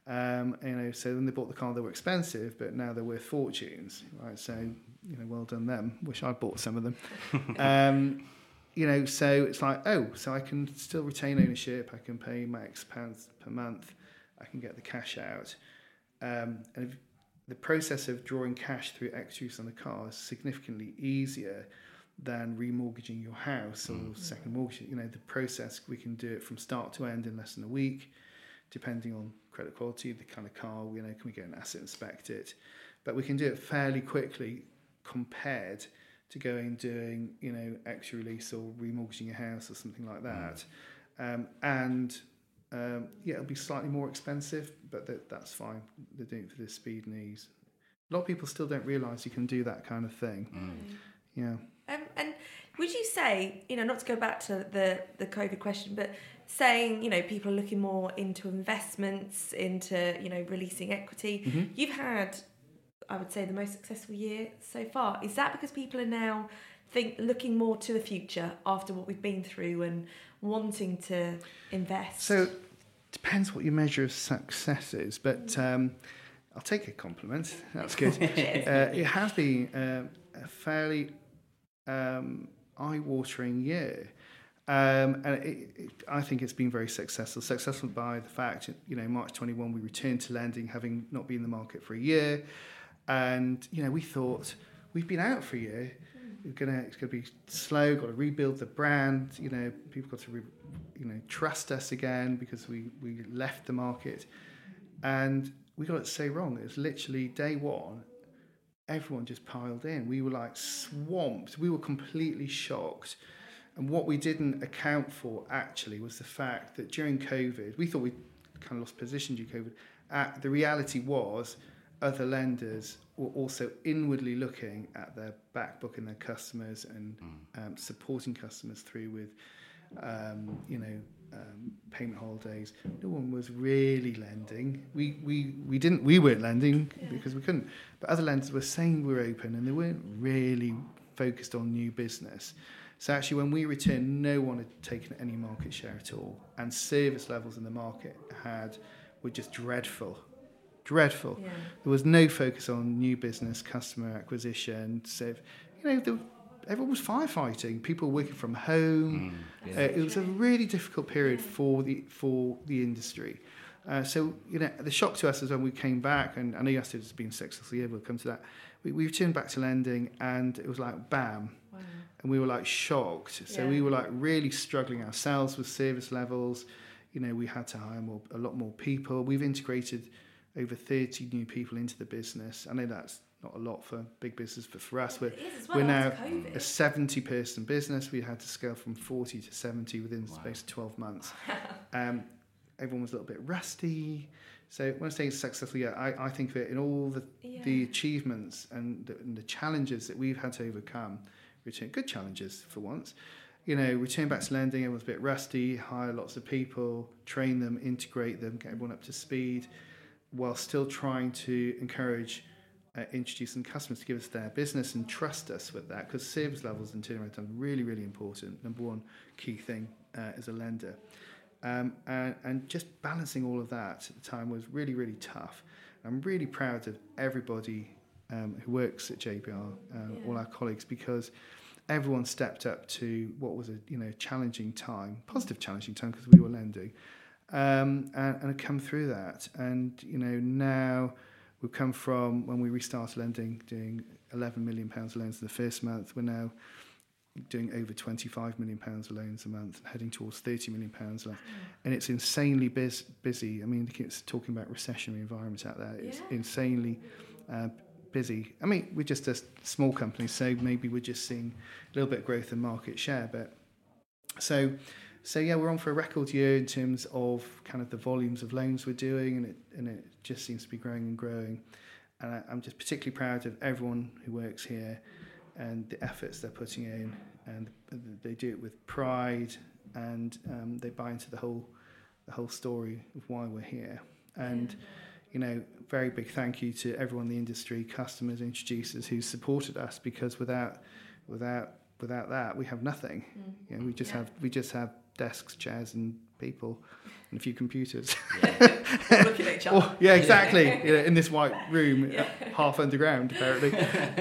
Um, you know, so when they bought the car, they were expensive, but now they're worth fortunes, right? So, you know, well done them. Wish I'd bought some of them. um, you know, so it's like, oh, so I can still retain ownership. I can pay my X pounds per month. I can get the cash out. Um, and if, the process of drawing cash through equity use on the car is significantly easier than remortgaging your house or second mortgage. You know, the process we can do it from start to end in less than a week, depending on credit quality, the kind of car. You know, can we get an asset inspect it? But we can do it fairly quickly compared to going doing you know equity release or remortgaging your house or something like that. Um, and um, yeah, it'll be slightly more expensive, but that, that's fine. They're doing it for the speed and ease. A lot of people still don't realise you can do that kind of thing. Yeah. Um, and would you say, you know, not to go back to the the COVID question, but saying, you know, people are looking more into investments, into you know, releasing equity. You've had, I would say, the most successful year so far. Is that because people are now think looking more to the future after what we've been through and wanting to invest? So depends what your measure of success is, but um, I'll take a compliment. That's good. uh, it has been uh, a fairly um, eye-watering year. Um, and it, it, I think it's been very successful. Successful by the fact, you know, March 21 we returned to lending, having not been in the market for a year, and you know we thought we've been out for a year. Gonna it's gonna be slow. Got to rebuild the brand. You know, people got to re, you know trust us again because we we left the market, and we got it so wrong. It was literally day one. Everyone just piled in. We were like swamped. We were completely shocked. And what we didn't account for actually was the fact that during COVID, we thought we kind of lost position during COVID. Uh, the reality was other lenders were also inwardly looking at their back book and their customers and um, supporting customers through with, um, you know, um, payment holidays. No one was really lending. We, we, we didn't. We weren't lending because we couldn't. But other lenders were saying we were open, and they weren't really focused on new business. So actually, when we returned, no one had taken any market share at all, and service levels in the market had were just dreadful, dreadful. Yeah. There was no focus on new business, customer acquisition. So, you know, the, everyone was firefighting. People were working from home. Uh, it was a really difficult period for the for the industry. Uh, so, you know, the shock to us is when we came back, and I know you asked if it's been successful. Yeah, we'll come to that. We, we returned back to lending, and it was like bam, Wow. and we were like shocked. So Yeah. we were like really struggling ourselves with service levels. You know, we had to hire more, a lot more people. We've integrated over 30 new people into the business. I know that's not a lot for big business, but for us, we're, It is as well we're now COVID. a 70 person business. We had to scale from 40 to 70 within the space of 12 months. um, everyone was a little bit rusty. So when I say successful, yeah, I, I think that in all the, the achievements and the, and the challenges that we've had to overcome, return good challenges for once. You know, return back to lending, everyone's a bit rusty, hire lots of people, train them, integrate them, get everyone up to speed, while still trying to encourage uh, introducing customers to give us their business and trust us with that because service levels and turnaround time are really, really important. Number one key thing uh, as a lender. Um, and, and just balancing all of that at the time was really, really tough. I'm really proud of everybody um, who works at JBR, uh, all our colleagues, because everyone stepped up to what was a you know challenging time, positive challenging time because we were lending, um, and, and come through that. And you know now we've come from when we restarted lending, doing 11 million pounds of loans in the first month. We're now doing over 25 million pounds of loans a month, heading towards 30 million pounds a month, and it's insanely bus- busy. I mean, it's talking about recessionary environments out there. It's Yeah. insanely uh, busy. I mean, we're just a small company, so maybe we're just seeing a little bit of growth in market share. But so, so yeah, we're on for a record year in terms of kind of the volumes of loans we're doing, and it and it just seems to be growing and growing. And I, I'm just particularly proud of everyone who works here and the efforts they're putting in, and they do it with pride, and um, they buy into the whole the whole story of why we're here. And you know, very big thank you to everyone in the industry, customers, introducers who supported us because without without without that we have nothing. You know, we just Yeah. have we just have desks, chairs, and people, and a few computers. looking at each other. Oh, yeah, exactly. you know, in this white room, uh, half underground, apparently.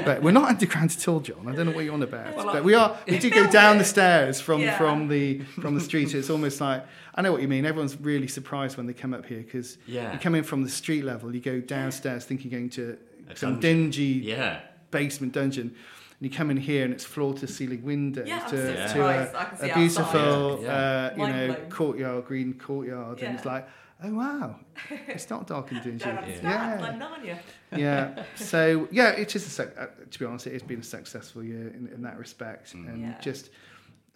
but we're not underground at all, John. I don't know what you're on about. but we are. We do go down the stairs from Yeah. from the from the street. It's almost like I know what you mean. Everyone's really surprised when they come up here because Yeah. you come in from the street level, you go downstairs thinking you're going to A some dungeon. dingy Yeah. basement dungeon. And you come in here and it's floor to ceiling windows Yeah, to, so to surprised. I can a, a beautiful, outside. Yeah. uh, you Mind know, blown. courtyard, green courtyard, and it's like, oh wow, it's not dark and dingy. Don't. Yeah, yeah. So yeah, it is a suc- uh, to be honest, it has been a successful year in, in that respect, and Yeah. just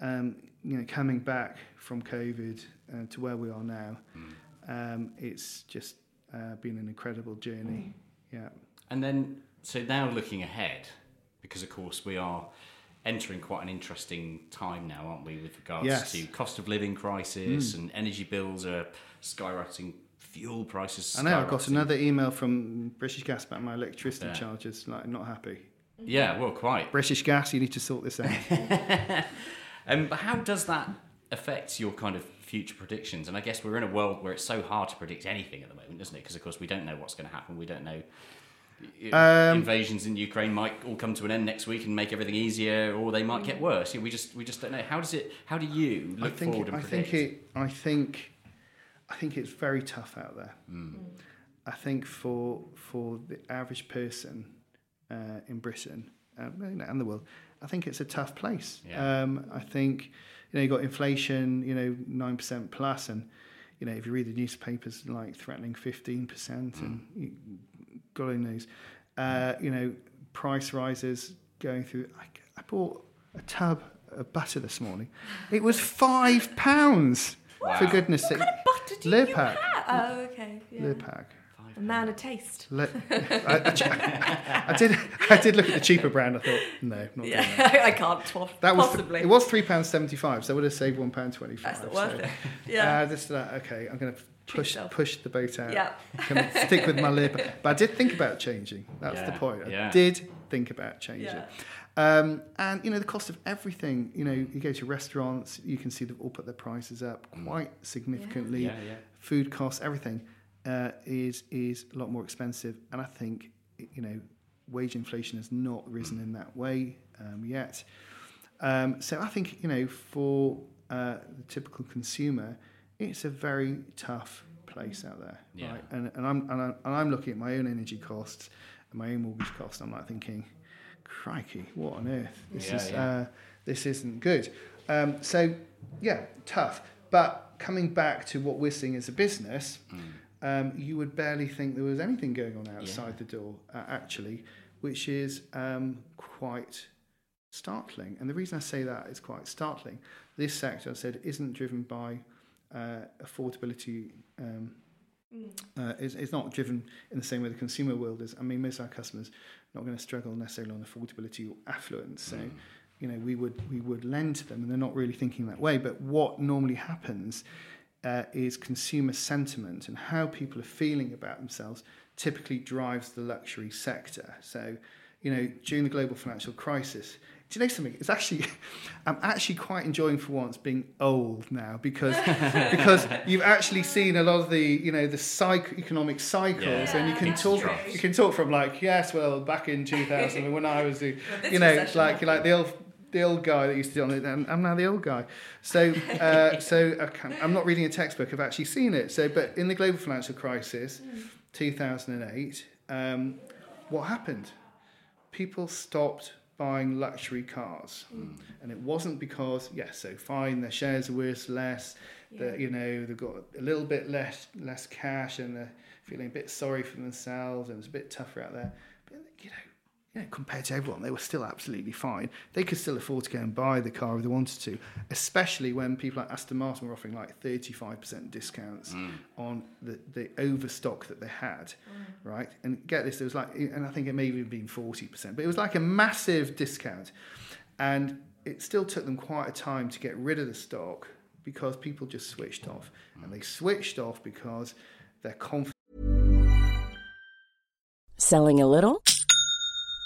um, you know coming back from COVID uh, to where we are now, um, it's just uh, been an incredible journey. Yeah. And then, so now looking ahead, because of course we are entering quite an interesting time now, aren't we, with regards Yes. to cost of living crisis and energy bills are skyrocketing, fuel prices. I know. I got another email from British Gas about my electricity Yeah. charges. Like, not happy. Yeah, well, quite. British Gas, you need to sort this out. Um, but how does that affect your kind of future predictions? And I guess we're in a world where it's so hard to predict anything at the moment, isn't it? Because of course we don't know what's going to happen. We don't know. Um, Invasions in Ukraine might all come to an end next week and make everything easier, or they might get worse. We just we just don't know. How does it? How do you I look think. forward and I predict? think it. I think. I think it's very tough out there. I think for for the average person uh, in Britain, uh, and the world, I think it's a tough place. Yeah. Um, I think you know you got inflation, you know, nine percent plus, and you know if you read the newspapers, like threatening fifteen percent, and you, God only knows, uh, you know, price rises going through. I, I bought a tub of butter this morning. It was five pounds. For Wow. goodness sake, What kind of butter do Lear you pack. have? Oh, okay. Yeah. Lurpak. A man of taste. Le- I, I, I did. I did look at the cheaper brand. I thought, no, not doing that. Yeah, I can't twa- That was possibly. it was three pounds seventy five, so I would have saved one pound twenty five. That's not worth so, it. Yeah. Uh, this, uh, okay, I'm going to push yourself. push the boat out. Yeah. Gonna stick with my lip. But I did think about changing. That's the Yeah, point. I yeah. did think about changing. Yeah. Um, and you know the cost of everything. You know, you go to restaurants, you can see they've all put their prices up quite significantly. Yeah, yeah. Food costs, everything uh, is is a lot more expensive. And I think you know wage inflation has not risen in that way um, yet. Um, so I think you know for uh, the typical consumer, it's a very tough place out there, Yeah. right? And, and I'm and, I, and I'm looking at my own energy costs and my own mortgage costs. I'm like thinking, crikey, what on earth? This Yeah, is yeah. Uh, this isn't good. Um, so yeah, tough. But coming back to what we're seeing as a business, um, you would barely think there was anything going on outside the door, uh, actually, which is um, quite startling. And the reason I say that is quite startling. This sector, I said, isn't driven by uh, affordability. Um, uh, is, is not driven in the same way the consumer world is. I mean, most of our customers are not going to struggle necessarily on affordability or affluence. So, you know, we would we would lend to them, and they're not really thinking that way. But what normally happens uh, is consumer sentiment and how people are feeling about themselves typically drives the luxury sector. So, you know, during the global financial crisis, do you know something? It's actually, I'm actually quite enjoying for once being old now because because you've actually seen a lot of the you know the psych economic cycles Yeah. and you can It's talk you can talk from like yes well back in 2000 when I was the, you know like like the old the old guy that used to do on it and I'm now the old guy. So uh, so I I'm not reading a textbook I've actually seen it. So but in the global financial crisis 2008 um, what happened? People stopped buying luxury cars. Hmm. And it wasn't because, yes, so fine, their shares are worth less, that you know, they've got a little bit less less cash and they're feeling a bit sorry for themselves and it's a bit tougher out there. But you know, compared to everyone, they were still absolutely fine. They could still afford to go and buy the car if they wanted to, especially when people like Aston Martin were offering like 35% discounts mm. on the, the overstock that they had, mm. right? And get this, there was like, and I think it may have even been 40%, but it was like a massive discount. And it still took them quite a time to get rid of the stock because people just switched off. And mm. they switched off because they're confidence Selling a little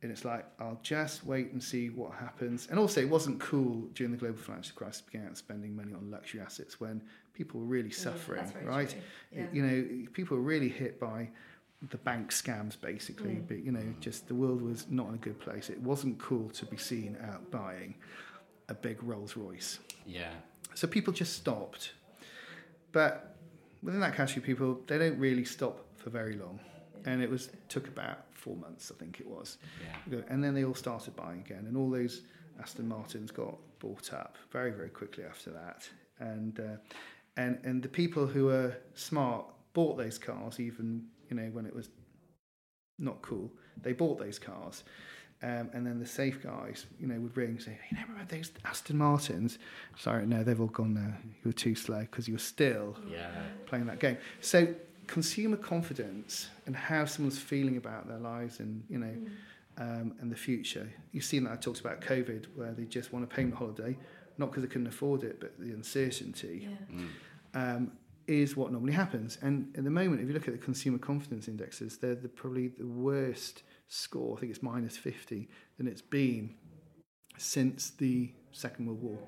And it's like, I'll just wait and see what happens. And also, it wasn't cool during the global financial crisis to be out spending money on luxury assets when people were really suffering, that's very right? Yeah. You know, people were really hit by the bank scams, basically. Mm. But, you know, just the world was not in a good place. It wasn't cool to be seen out buying a big Rolls Royce. Yeah. So people just stopped. But within that category, people they don't really stop for very long, and it was took about four months, I think it was. Yeah. And then they all started buying again, and all those Aston Martins got bought up very very quickly after that, and uh, and and the people who were smart bought those cars even you know when it was not cool. They bought those cars. Um, and then the safe guys, you know, would ring and say, "You know, remember those Aston Martins?" Sorry, no, they've all gone now. You were too slow because you were still Yeah. playing that game. So consumer confidence and how someone's feeling about their lives and you know um, and the future. You've seen that I talked about COVID, where they just want a payment holiday, not because they couldn't afford it, but the uncertainty um, is what normally happens. And at the moment, if you look at the consumer confidence indexes, they're the, probably the worst score. I think it's minus 50 than it's been since the Second World War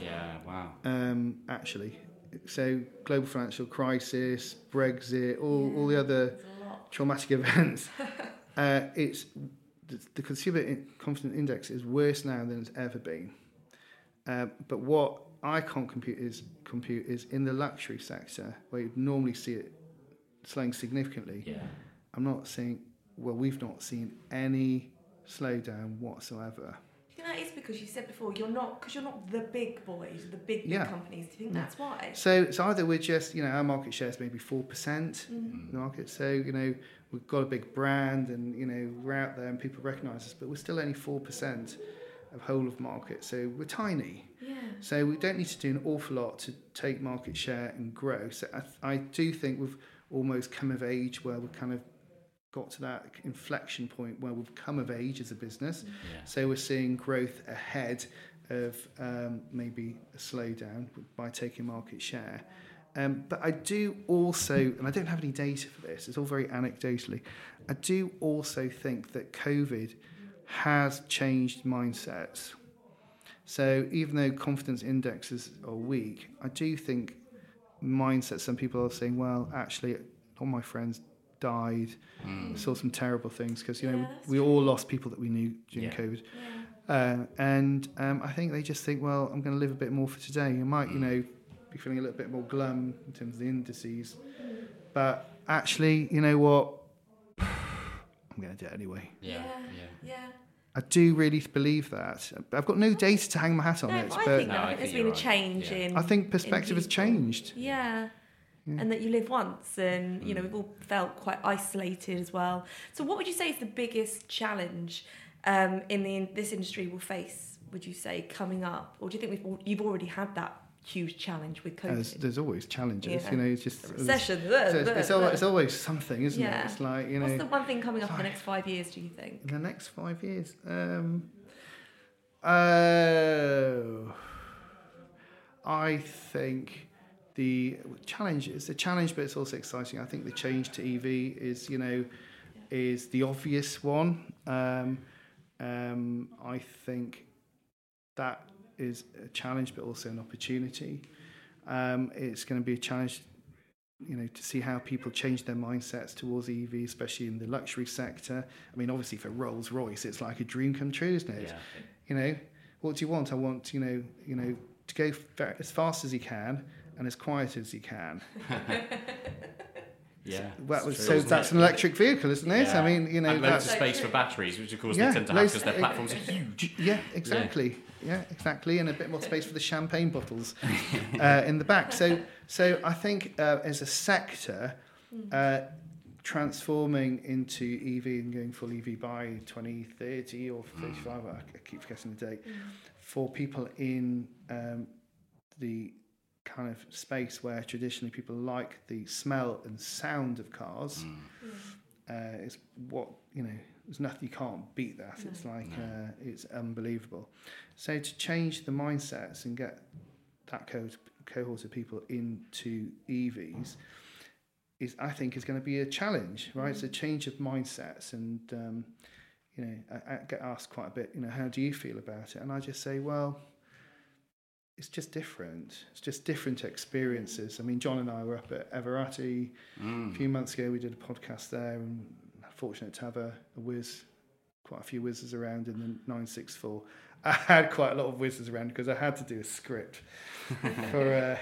Yeah. Wow. um, actually. So, global financial crisis, Brexit, all, all the other traumatic events. uh, it's the, the consumer in- confidence index is worse now than it's ever been. Uh, but what I can't compute is compute is in the luxury sector where you'd normally see it slowing significantly. Yeah. I'm not seeing. Well, we've not seen any slowdown whatsoever. Do you think that is because you said before you're not because you're not the big boys, the big, big Yeah. companies. Do you think that's why? So it's either we're just, you know, our market share is maybe 4% mm. in the market. So, you know, we've got a big brand and, you know, we're out there and people recognise us, but we're still only 4% of whole of market. So we're tiny. Yeah. So we don't need to do an awful lot to take market share and grow. So I, I do think we've almost come of age where we're kind of got to that inflection point where we've come of age as a business. Yeah. So we're seeing growth ahead of um, maybe a slowdown by taking market share. Um, but I do also, and I don't have any data for this, it's all very anecdotally, I do also think that COVID has changed mindsets. So even though confidence indexes are weak, I do think mindsets, some people are saying, well, actually, all my friends died, saw some terrible things because, you know, Yeah, that's we all lost people that we knew during Yeah. COVID. Uh, and um, I think they just think, well, I'm going to live a bit more for today. I might, you know, be feeling a little bit more glum in terms of the indices. But actually, you know what? I'm going to do it anyway. Yeah. Yeah. Yeah. I do really believe that. I've got no data to hang my hat on No, it, I but think, that. No, I I think there's think been you're a change Yeah. in. I think in perspective has changed. Yeah. And that you live once, and you know we've all felt quite isolated as well. So, what would you say is the biggest challenge um, in the this industry will face? Would you say coming up, or do you think we've you've already had that huge challenge with COVID? There's, there's always challenges, Yeah. you know. It's just The recession, It's, it's, it's, al- it's always something, isn't Yeah. it? It's like you know. What's the one thing coming up in the next five years? Do you think? in the next five years. Um, oh, I think the challenge is a challenge, but it's also exciting. I think the change to EV is, you know, is the obvious one. Um, um, I think that is a challenge, but also an opportunity. Um, it's going to be a challenge you know, to see how people change their mindsets towards EV, especially in the luxury sector. I mean, obviously for Rolls Royce, it's like a dream come true, isn't it? Yeah. You know, what do you want? I want, you know, you know, to go as fast as you can and as quiet as you can. Yeah. Well, it's true, so isn't that's it? an electric vehicle, isn't it? Yeah. I mean, you know, and loads of space for batteries, which of course Yeah, they tend to have because their platforms are huge. Yeah, exactly. Yeah. exactly, and a bit more space for the champagne bottles uh, in the back. So, so I think uh, as a sector, uh, transforming into EV and going full EV by 2030 or 35, I I keep forgetting the date, for people in um, the kind of space where traditionally people like the smell and sound of cars uh, is what you know. There's nothing you can't beat that. It's like uh, it's unbelievable. So to change the mindsets and get that co- cohort of people into EVs is, I think, is going to be a challenge. Right, it's a change of mindsets, and um, you know, I, I get asked quite a bit. You know, how do you feel about it? And I just say, well. It's just different. It's just different experiences. I mean, John and I were up at Everrati a few months ago. We did a podcast there, and fortunate to have a, a whiz, quite a few whizzes around in the 964. I had quite a lot of whizzes around because I had to do a script for, uh,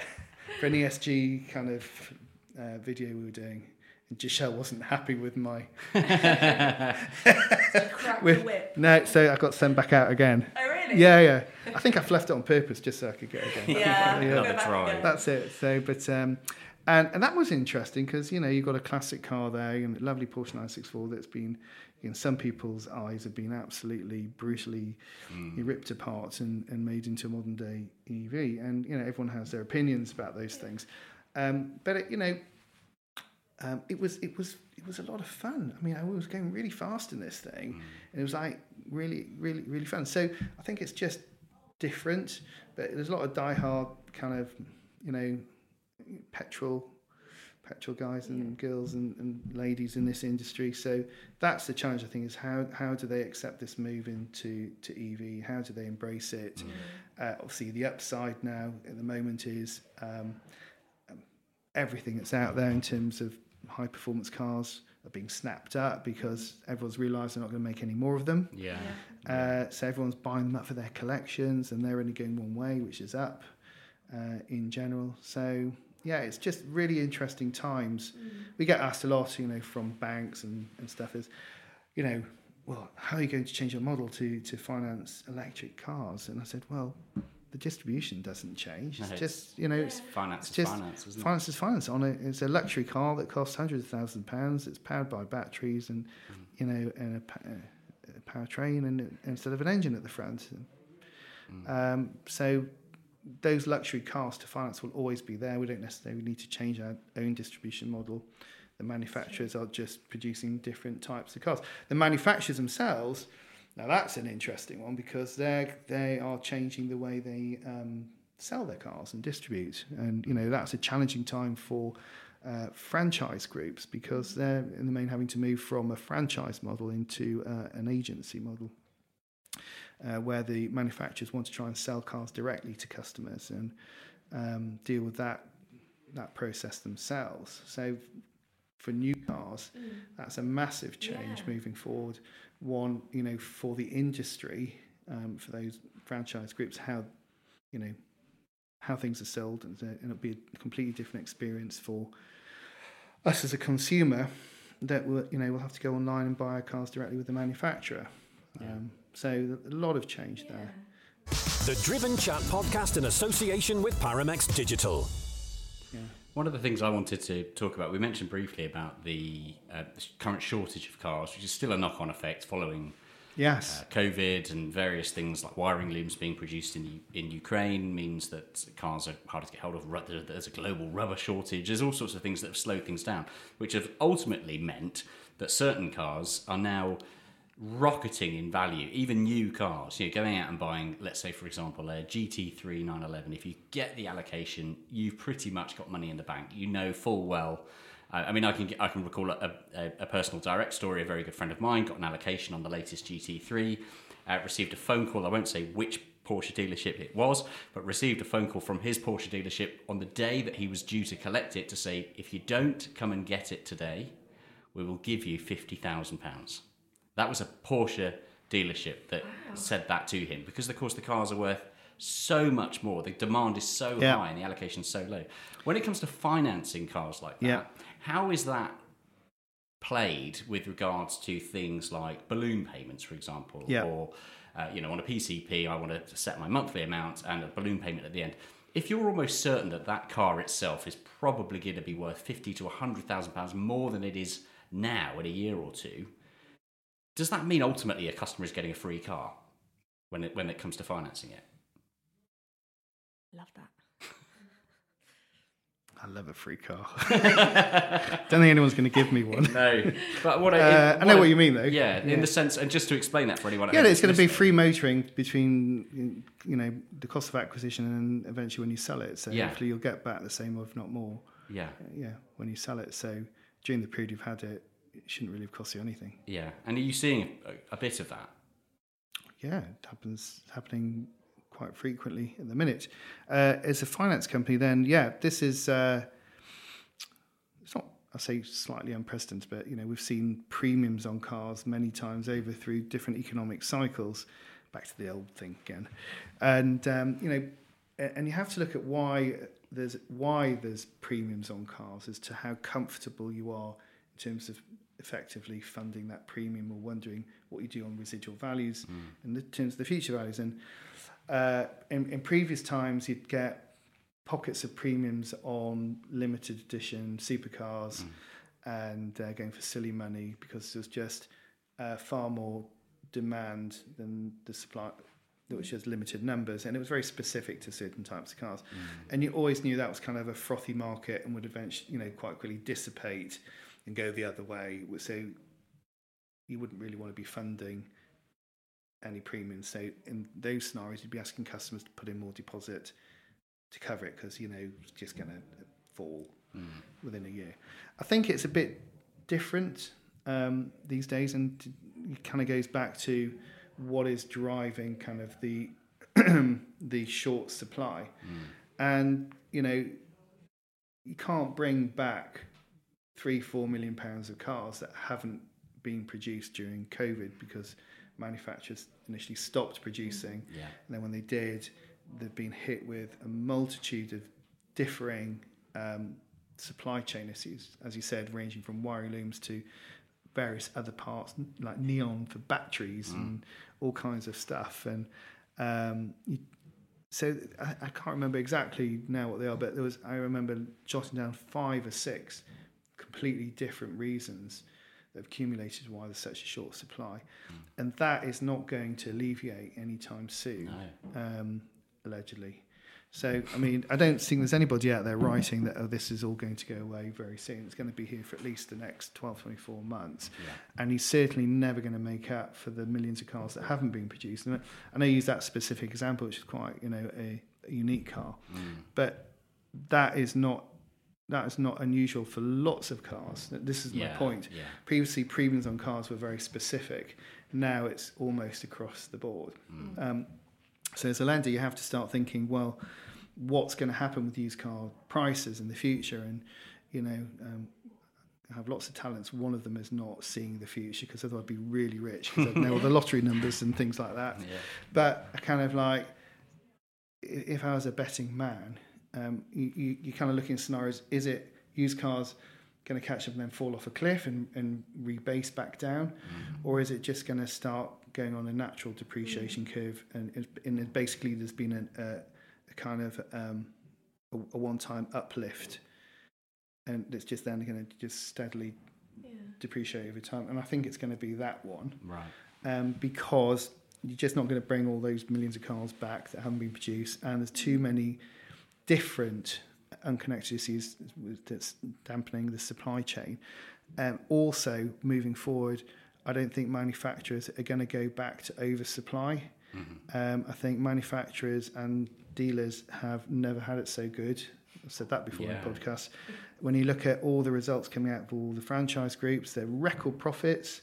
for an ESG kind of uh, video we were doing. And Giselle wasn't happy with my. Crack the with- whip. no, so I got sent back out again. Oh really? really? Yeah, yeah. I think I've left it on purpose just so I could get it again. Yeah. Yeah. Another try. That's it. So, but um, and and that was interesting because you know you've got a classic car there, and a lovely Porsche 964 that's been in some people's eyes have been absolutely brutally ripped apart and, and made into a modern day EV, and you know everyone has their opinions about those things, um, but it, you know. Um, it was it was it was a lot of fun. I mean, I was going really fast in this thing, and it was like really really really fun. So I think it's just different, but there's a lot of diehard kind of you know petrol petrol guys and girls and, and ladies in this industry. So that's the challenge I think is how how do they accept this move into to EV? How do they embrace it? Uh, obviously, the upside now at the moment is um, um, everything that's out there in terms of high performance cars are being snapped up because everyone's realised they're not going to make any more of them. Yeah. Uh, so everyone's buying them up for their collections, and they're only going one way, which is up uh, in general. So yeah, it's just really interesting times. We get asked a lot, you know, from banks and, and stuff is, you know, well, how are you going to change your model to to finance electric cars? And I said, well, the distribution doesn't change. It's No, it's- just you know, it's Finance it's is just finance, isn't finance is finance. On a, it's a luxury car that costs hundreds of thousands of pounds. It's powered by batteries and Mm. you know and a, pa- a powertrain and instead of an engine at the front. Mm. Um, so those luxury cars to finance will always be there. We don't necessarily need to change our own distribution model. The manufacturers are just producing different types of cars. The manufacturers themselves, now that's an interesting one because they they are changing the way they um, sell their cars and distribute, and you know that's a challenging time for. Uh, franchise groups because they're in the main having to move from a franchise model into uh, an agency model uh, where the manufacturers want to try and sell cars directly to customers and um, deal with that that process themselves. So for new cars, that's a massive change Yeah. moving forward. One, you know, for the industry, um, for those franchise groups, how you know how things are sold, and, and it'll be a completely different experience for us as a consumer that will, you know, we'll have to go online and buy our cars directly with the manufacturer. Um, so a lot of change there. The Driven Chat podcast in association with Paramex Digital. One of the things I wanted to talk about, we mentioned briefly about the uh, current shortage of cars, which is still a knock on effect following Yes. uh, COVID and various things like wiring looms being produced in in Ukraine means that cars are harder to get hold of. There's a global rubber shortage. There's all sorts of things that have slowed things down, which have ultimately meant that certain cars are now rocketing in value. Even new cars, you know, going out and buying, let's say, for example, a GT3 911. If you get the allocation, you've pretty much got money in the bank. You know full well. Uh, I mean, I can I can recall a, a, a personal direct story. A very good friend of mine got an allocation on the latest GT3, uh, received a phone call. I won't say which Porsche dealership it was, but received a phone call from his Porsche dealership on the day that he was due to collect it to say, if you don't come and get it today, we will give you fifty thousand pounds. That was a Porsche dealership that said that to him because, of course, the cars are worth so much more. The demand is so Yeah. high and the allocation is so low. When it comes to financing cars like that, Yeah. how is that played with regards to things like balloon payments, for example, Yeah. or uh, you know, on a PCP, I want to set my monthly amount and a balloon payment at the end. If you're almost certain that that car itself is probably going to be worth fifty to hundred thousand pounds more than it is now in a year or two, does that mean ultimately a customer is getting a free car when it when it comes to financing it? Love that. I love a free car. Don't think anyone's going to give me one. No, but what I, Uh, I know what you mean, though. Yeah, in the sense, and just to explain that for anyone, Yeah, it's going to be free motoring between you know the cost of acquisition and eventually when you sell it. So Yeah. hopefully you'll get back the same, or if not more. Yeah, Yeah, when you sell it. So during the period you've had it, it shouldn't really have cost you anything. yeah. And are you seeing a, a bit of that? Yeah, it happens happening quite frequently at the minute. Uh, as a finance company, then yeah, this is uh, it's not I say slightly unprecedented, but you know we've seen premiums on cars many times over through different economic cycles. Back to the old thing again, and um, you know, and you have to look at why there's why there's premiums on cars as to how comfortable you are in terms of effectively funding that premium or wondering what you do on residual values in the terms of the future values. And uh, in, in previous times, you'd get pockets of premiums on limited edition supercars and uh, going for silly money because there was just uh, far more demand than the supply that was just limited numbers. And it was very specific to certain types of cars. And you always knew that was kind of a frothy market and would eventually you know quite quickly dissipate and go the other way so you wouldn't really want to be funding any premiums so in those scenarios you'd be asking customers to put in more deposit to cover it because you know it's just going to fall within a year. I think it's a bit different um, these days, and it kind of goes back to what is driving kind of the the short supply, and you know you can't bring back three four million pounds of cars that haven't been produced during COVID because manufacturers initially stopped producing, Yeah. and then when they did, they've been hit with a multitude of differing um, supply chain issues, as you said, ranging from wiring looms to various other parts like neon for batteries and all kinds of stuff. And um, you, so I, I can't remember exactly now what they are, but there was I remember jotting down five or six completely different reasons that have accumulated why there's such a short supply, and that is not going to alleviate anytime soon, um, allegedly. So, I mean, I don't think there's anybody out there writing that, oh, this is all going to go away very soon. It's going to be here for at least the next 12, 24 months. And he's certainly never going to make up for the millions of cars that haven't been produced. And I- know you use that specific example, which is quite, you know, a, a unique car. But that is not that is not unusual for lots of cars. This is my point. yeah. Previously, premiums on cars were very specific. Now it's almost across the board. Um, so as a lender, you have to start thinking, well, what's going to happen with used car prices in the future? And you know, um, I have lots of talents. One of them is not seeing the future because otherwise I'd be really rich because I'd know all the lottery numbers and things like that. But I kind of like, if I was a betting man, um, you, you, you kind of look in scenarios: is it used cars going to catch up and then fall off a cliff and, and rebase back down, or is it just going to start going on a natural depreciation curve? And, and basically, there's been a, a, a kind of um, a, a one-time uplift, and it's just then going to just steadily depreciate over time. And I think it's going to be that one Right. um, because you're just not going to bring all those millions of cars back that haven't been produced, and there's too many different unconnected issues that's dampening the supply chain. Um, also, moving forward, I don't think manufacturers are going to go back to oversupply. Um, I think manufacturers and dealers have never had it so good. I've said that before Yeah. in the podcast. When you look at all the results coming out of all the franchise groups, they're record profits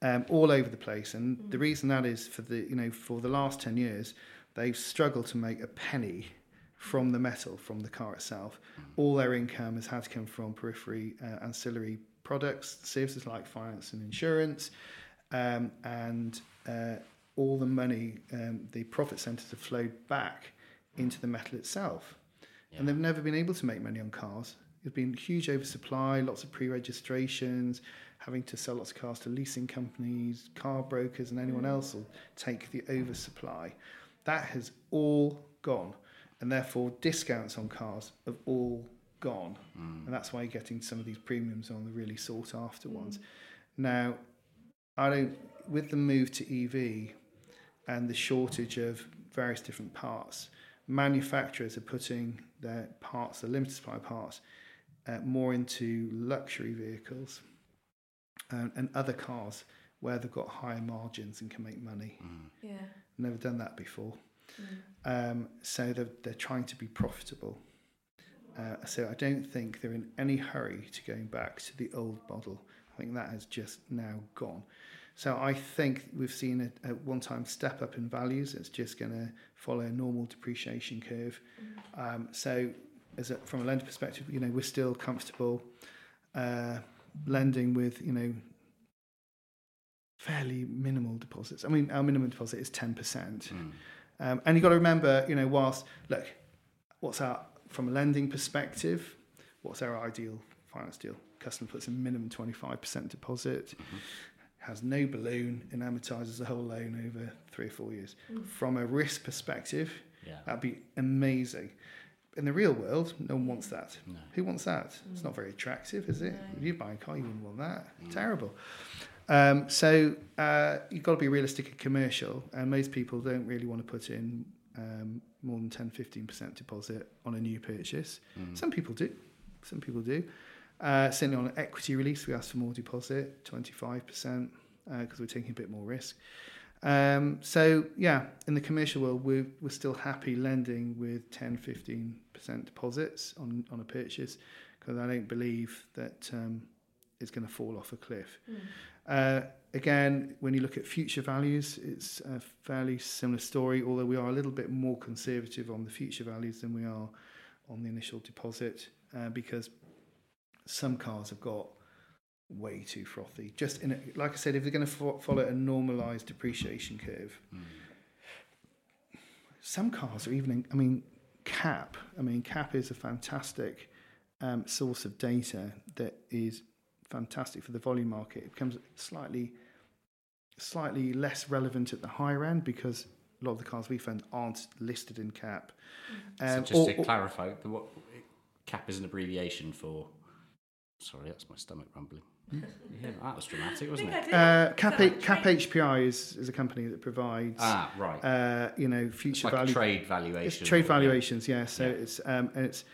um, all over the place. And the reason that is for the you know for the last ten years, they've struggled to make a penny from the metal from the car itself. All their income has had to come from periphery uh, ancillary products, services like finance and insurance, um, and uh, all the money, um, the profit centres have flowed back into the metal itself. And they've never been able to make money on cars. There's been huge oversupply, lots of pre-registrations, having to sell lots of cars to leasing companies, car brokers, and anyone else will take the oversupply. That has all gone, and therefore discounts on cars have all gone, hmm. and that's why you're getting some of these premiums on the really sought after hmm. ones. Now, I don't with the move to EV and the shortage of various different parts, manufacturers are putting their parts, the limited supply parts, uh, more into luxury vehicles and, and other cars where they've got higher margins and can make money. Hmm. Yeah. Never done that before. Um, so they're, they're trying to be profitable. Uh, so I don't think they're in any hurry to going back to the old model. I think that has just now gone. So I think we've seen a, a one-time step up in values. It's just going to follow a normal depreciation curve. Um, so, as a, from a lender perspective, you know we're still comfortable uh, lending with you know fairly minimal deposits. I mean, our minimum deposit is ten percent, um, and you've got to remember, you know, whilst look, what's our from a lending perspective, what's our ideal finance deal. Customer puts a minimum 25% deposit, has no balloon, and amortizes the whole loan over three or four years. Mm. From a risk perspective, Yeah. that'd be amazing. In the real world, no one wants that. Who wants that? It's mm. not very attractive, is it? If you buy a car, you wouldn't want that. Mm. Terrible. Um, so uh, you've got to be realistic and commercial, and most people don't really want to put in um, more than 10 15% deposit on a new purchase. Some people do. Some people do. Uh, certainly on an equity release, we ask for more deposit, 25%, because we're taking a bit more risk. Um, so, yeah, in the commercial world, we're, we're still happy lending with 10 15% deposits on, on a purchase because I don't believe that um, it's going to fall off a cliff. Uh, again, when you look at future values, it's a fairly similar story, although we are a little bit more conservative on the future values than we are on the initial deposit uh, because some cars have got way too frothy. Just in a, like I said, if they're going to fo- follow a normalised depreciation curve, some cars are even. In, I mean, Cap. I mean, Cap is a fantastic um, source of data that is fantastic for the volume market. It becomes slightly, slightly less relevant at the higher end because a lot of the cars we fund aren't listed in Cap. so Um, just or- to or- clarify, the, what CAP is an abbreviation for. Sorry, that's my stomach rumbling. Yeah, that was dramatic, wasn't it? Uh, Cap, Cap HPI is, is a company that provides, Ah, right. uh, you know, It's future like value. trade valuation. It's trade valuations, yeah. So Yeah. it's um, and it's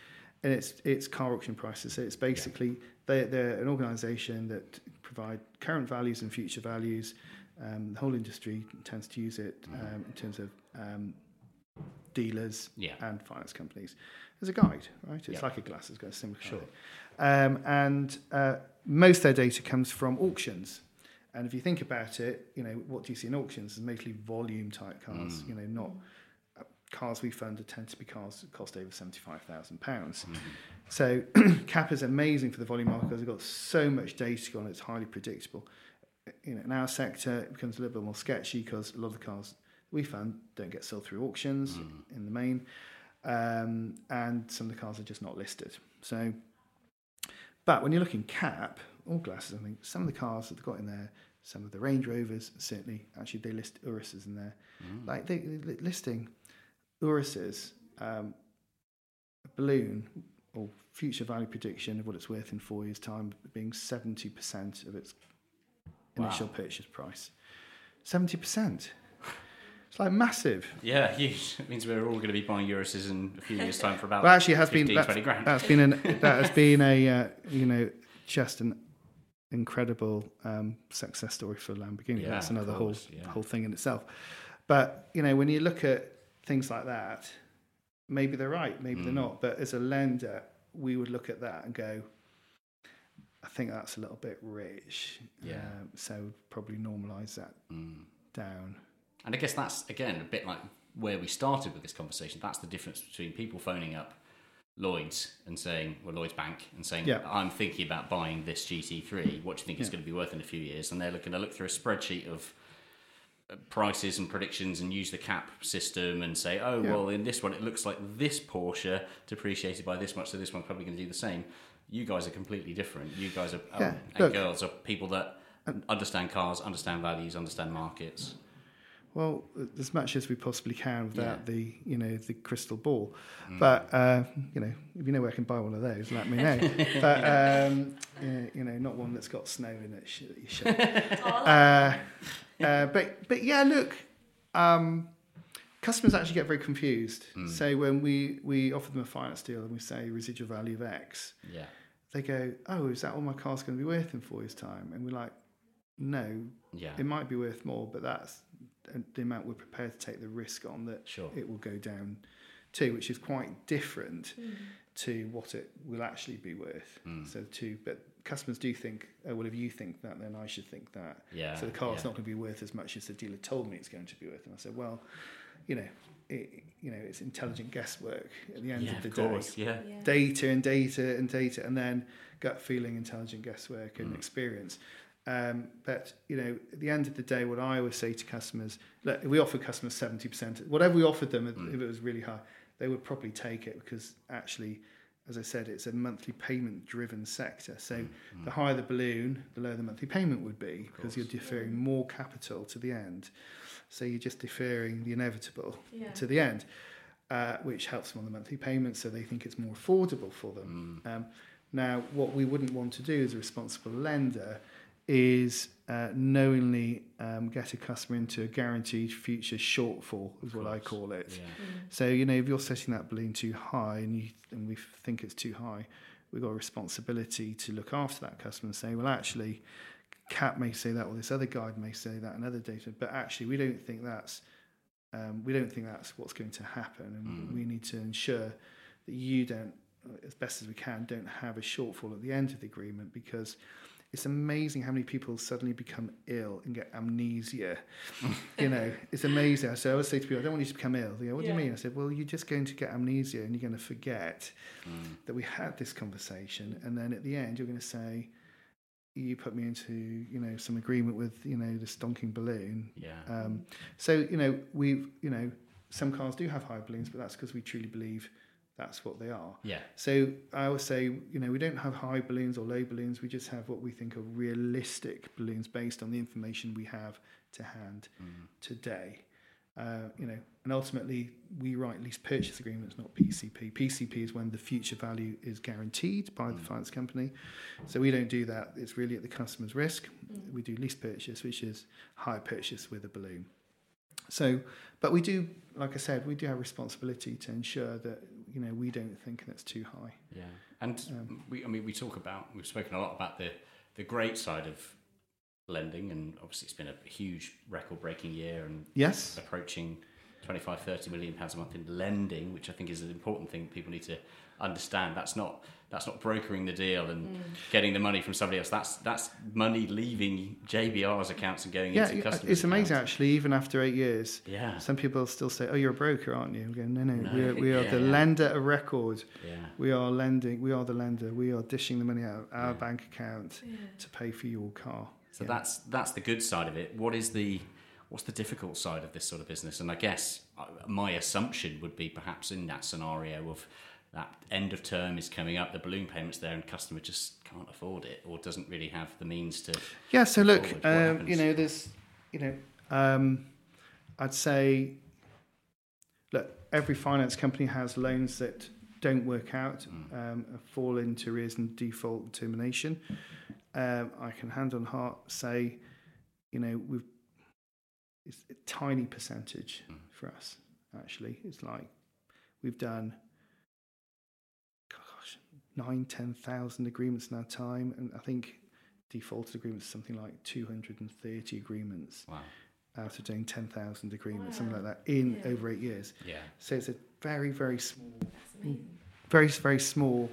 and it's it's car auction prices. So it's basically they they're an organisation that provide current values and future values. Um, the whole industry tends to use it um, in terms of um, dealers Yeah. and finance companies as a guide, right? It's Yeah. like a glass, it's got a similar sure. Um, and uh, most of their data comes from auctions. And if you think about it, you know, what do you see in auctions is mostly volume type cars, you know, not cars we fund tend to be cars that cost over £75,000. pounds mm-hmm. So CAP is amazing for the volume market because it's got so much data on it, it's highly predictable. Eh, you know, in our sector, it becomes a little bit more sketchy because a lot of the cars we fund don't get sold through auctions mm. in the main, um, and some of the cars are just not listed. So, but when you're looking cap, all glasses, I think some of the cars that they've got in there, some of the Range Rovers, certainly, actually they list Uruses in there. Mm. Like they they- listing Uruses, um, a balloon or future value prediction of what it's worth in four years' time being 70% of its initial purchase price. 70%. It's like massive. Yeah, huge. It means we're all going to be buying Uruses in a few years' time for about Well, actually, has 15, been that's, 20 grand. that's been an that has been a uh, you know just an incredible um, success story for Lamborghini. Yeah, that's another course, whole yeah. whole thing in itself. But you know, when you look at things like that, maybe they're right, maybe Mm. they're not. But as a lender, we would look at that and go, I think that's a little bit rich. Yeah. Um, so probably normalise that Mm. down. And I guess that's again a bit like where we started with this conversation. That's the difference between people phoning up Lloyd's and saying, well, Lloyd's Bank, and saying, Yeah. I'm thinking about buying this GT3. What do you think it's going to be worth in a few years? And they're looking to look through a spreadsheet of prices and predictions and use the cap system and say, oh, Yeah. well, in this one, it looks like this Porsche depreciated by this much, so this one's probably going to do the same. You guys are completely different. You guys are, Yeah, um, and look- girls are people that understand cars, understand values, understand markets. Well, as much as we possibly can without Yeah. the, you know, the crystal ball. Mm. But uh, you know, if you know where I can buy one of those, let me know. but um, yeah, you know, not one that's got snow in it. Sh- you uh, uh, but but yeah, look, um, customers actually get very confused. Mm. So when we we offer them a finance deal and we say residual value of X, Yeah. they go, "Oh, is that all my car's going to be worth in four years' time?" And we're like, "No, Yeah. it might be worth more, but that's the amount we're prepared to take the risk on that Sure. it will go down to, which is quite different to what it will actually be worth. Mm. So to, but customers do think, oh well, if you think that, then I should think that. Yeah, So the car's yeah. not going to be worth as much as the dealer told me it's going to be worth. And I said, well, you know, it, you know, it's intelligent guesswork at the end Yeah, of the of day course. Yeah. data and data and data, and then gut feeling, intelligent guesswork, Mm. and experience. Um, but you know, at the end of the day, what I always say to customers, look, if we offer customers seventy percent, whatever we offered them, if- Mm. if it was really high, they would probably take it because actually as I said, it's a monthly payment driven sector. So the higher the balloon, the lower the monthly payment would be because you're deferring more capital to the end. So you're just deferring the inevitable Yeah. to the end, uh, which helps them on the monthly payment. So they think it's more affordable for them. Um, now, what we wouldn't want to do as a responsible lender is uh, knowingly um, get a customer into a guaranteed future shortfall, is what I call it. So you know, if you're setting that balloon too high and you and we think it's too high, we've got a responsibility to look after that customer and say, well, actually, Cap may say that, or this other guide may say that, and other data, but actually, we don't think that's um, we don't think that's what's going to happen, and we need to ensure that you don't, as best as we can, don't have a shortfall at the end of the agreement because it's amazing how many people suddenly become ill and get amnesia. you know, it's amazing. So I always say to people, I don't want you to become ill. They go, what do you mean? I said, well, you're just going to get amnesia and you're going to forget that we had this conversation. And then at the end, you're going to say, you put me into, you know, some agreement with, you know, this donking balloon. Yeah. Um, so, you know, we've, you know, some cars do have high balloons, but that's because we truly believe that's what they are. Yeah. So I always say, you know, we don't have high balloons or low balloons. We just have what we think are realistic balloons based on the information we have to hand mm. today. Uh, you know, and ultimately we write lease purchase agreements, not PCP. PCP is when the future value is guaranteed by the mm. finance company. So we don't do that. It's really at the customer's risk. Mm. We do lease purchase, which is hire purchase with a balloon. So, but we do, like I said, we do have responsibility to ensure that you know we don't think that's too high. Yeah, and um, we, I mean, we talk about, we've spoken a lot about the the great side of lending, and obviously it's been a huge record-breaking year, and Yes. approaching 25, 30 million pounds a month in lending, which I think is an important thing people need to understand. That's not that's not brokering the deal and getting the money from somebody else. That's that's money leaving JBR's accounts and going Yeah, into customers. it's amazing accounts. actually. Even after eight years, Yeah. some people still say, "Oh, you're a broker, aren't you?" I'm going, "No, no, No. we are, we are Yeah, the yeah. lender of record. Yeah. We are lending. We are the lender. We are dishing the money out of our bank account to pay for your car." So that's that's the good side of it. What is the what's the difficult side of this sort of business? And I guess uh, my assumption would be perhaps in that scenario of that end of term is coming up, the balloon payments there, and customer just can't afford it or doesn't really have the means to. Yeah, so look, um, you know, there's, you know, um, I'd say, look, every finance company has loans that don't work out, Mm. um, fall into arrears and default and termination. Um, I can hand on heart say, you know, we've it's a tiny percentage Mm. for us. Actually, it's like we've done nine, ten thousand agreements in our time, and I think defaulted agreements is something like two hundred and thirty agreements Wow. out of doing ten thousand agreements, something like that, in over eight years. Yeah. So it's a very, very small, very, very small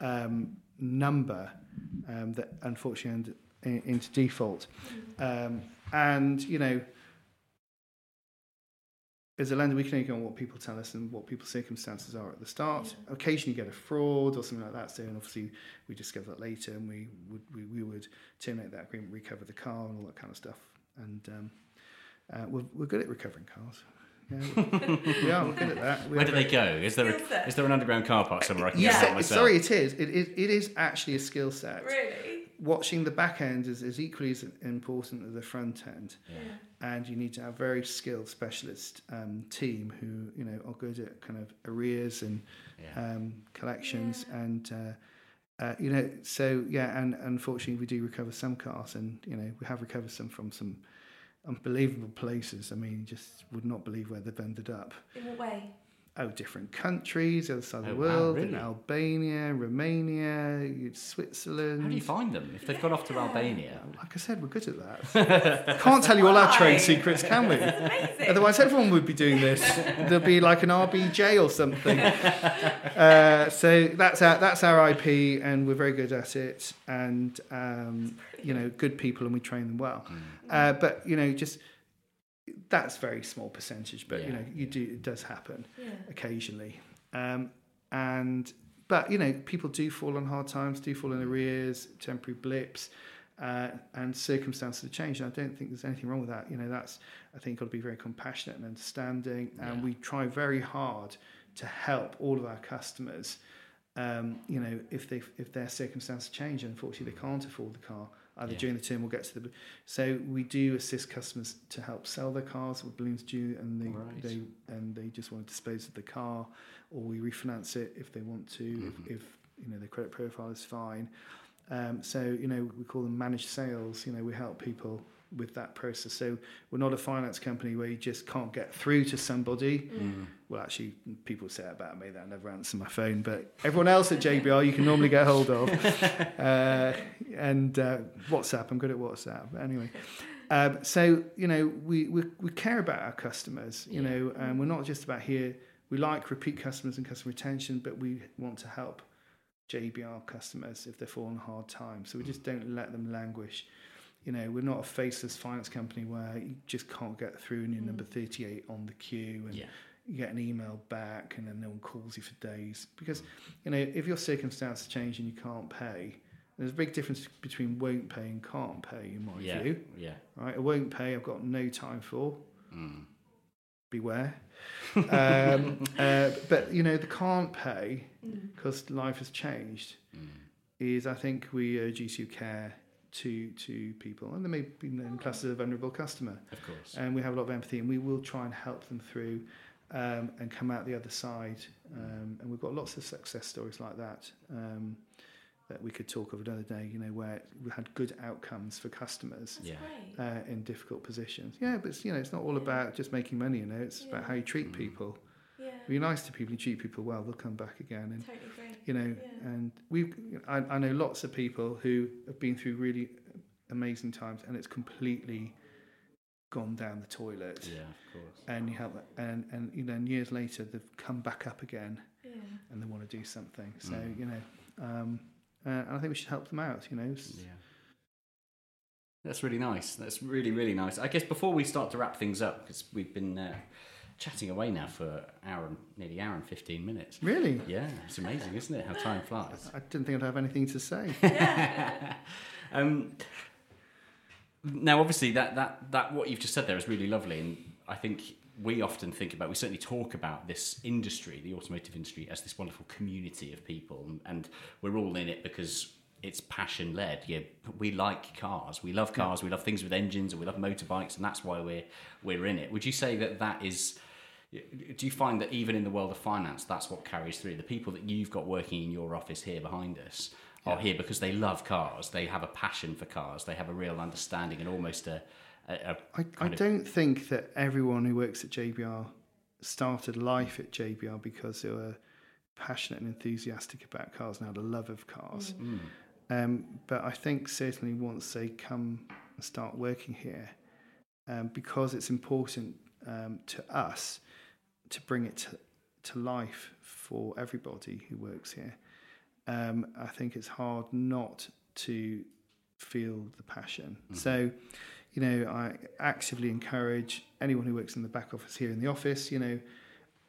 um, number um, that unfortunately end in, into default. Um, and you know, as a lender, we can only go on what people tell us and what people's circumstances are at the start. Occasionally, you get a fraud or something like that. So, and obviously, we discover that later, and we would we, we would terminate that agreement, recover the car, and all that kind of stuff. And um, uh, we're, we're good at recovering cars. Yeah, we are. We're good at that. We Where are do they go? Is there a, is there an underground car park somewhere I can Yeah, get out myself? sorry, it is. It, it, it is actually a skill set. Really? Watching the back end is, is equally as important as the front end, and you need to have a very skilled specialist um, team who you know are good at kind of arrears and um, collections and. Uh, uh, you know, so yeah, and unfortunately, we do recover some cars, and you know, we have recovered some from some unbelievable places. I mean, you just would not believe where they've ended up. In what way? Oh, different countries, the other side of Oh, the wow, world, in? Albania, Romania, Switzerland. How do you find them if they've gone off to Albania? Like I said, we're good at that. Can't tell you all our trade secrets, can we? Amazing. Otherwise, everyone would be doing this. There'll be like an RBJ or something. Uh, so that's our that's our IP, and we're very good at it. And um, you know, good people, and we train them well. Uh, but you know, just that's very small percentage. But you know, you do it does happen Yeah. occasionally. Um, and but you know, people do fall on hard times, do fall in arrears, temporary blips, uh, and circumstances have changed. And I don't think there's anything wrong with that. You know, that's I think got to be very compassionate and understanding, and we try very hard to help all of our customers um, you know, if they if their circumstances change, unfortunately they can't afford the car either Yeah. during the term or get to the. So we do assist customers to help sell their cars with balloons due, and they Right. they and they just want to dispose of the car, or we refinance it if they want to, Mm-hmm. if, if you know their credit profile is fine. Um, so you know we call them managed sales. You know we help people with that process. So we're not a finance company where you just can't get through to somebody. Well, actually, people say about me that I never answer my phone, but everyone else at JBR you can normally get hold of. uh, and uh, WhatsApp, I'm good at WhatsApp. But anyway, um, so you know we, we we care about our customers. You know, and we're not just about here. We like repeat customers and customer retention, but we want to help JBR customers if they're falling hard times. So we just don't let them languish. You know, we're not a faceless finance company where you just can't get through and you're number 38 on the queue and Yeah. you get an email back and then no one calls you for days. Because, you know, if your circumstances change and you can't pay, there's a big difference between won't pay and can't pay, in my Yeah. view. Yeah. Right? I won't pay, I've got no time for. Mm. Beware. um, uh, but, you know, the can't pay because life has changed Mm. is I think we urge you to care to to people, and they may be in class as a vulnerable customer, Of course. and we have a lot of empathy, and we will try and help them through um, and come out the other side. Um, and we've got lots of success stories like that um, that we could talk of another day. You know, where we had good outcomes for customers yeah. Uh, in difficult positions. Yeah, but it's, you know, it's not all about just making money. You know, it's about how you treat people. Yeah. If you're nice to people, you treat people well, they'll come back again. And Totally agree. you know, Yeah. and we've, I, I know lots of people who have been through really amazing times and it's completely gone down the toilet. Yeah, of course. And you have, and, and, you know, and years later they've come back up again Yeah. and they want to do something. So, Mm. you know, um, uh, and I think we should help them out, you know. Yeah. That's really nice. That's really, really nice. I guess before we start to wrap things up, because we've been uh, chatting away now for an hour and nearly an hour and 15 minutes. Really? Yeah, it's amazing, isn't it? How time flies. I didn't think I'd have anything to say. um, now, obviously, that, that, that what you've just said there is really lovely, and I think we often think about, we certainly talk about this industry, the automotive industry, as this wonderful community of people, and, and we're all in it because it's passion led. Yeah, we like cars, we love cars, we love things with engines, and we love motorbikes, and that's why we're we're in it. Would you say that that is? Do you find that even in the world of finance, that's what carries through? The people that you've got working in your office here behind us are here because they love cars. They have a passion for cars. They have a real understanding and almost a. a, a I, I don't think that everyone who works at JBR started life at JBR because they were passionate and enthusiastic about cars and had a love of cars. Um, but I think certainly once they come and start working here, um, because it's important um, to us to bring it to, to life for everybody who works here, um, I think it's hard not to feel the passion. So, you know, I actively encourage anyone who works in the back office here in the office, you know,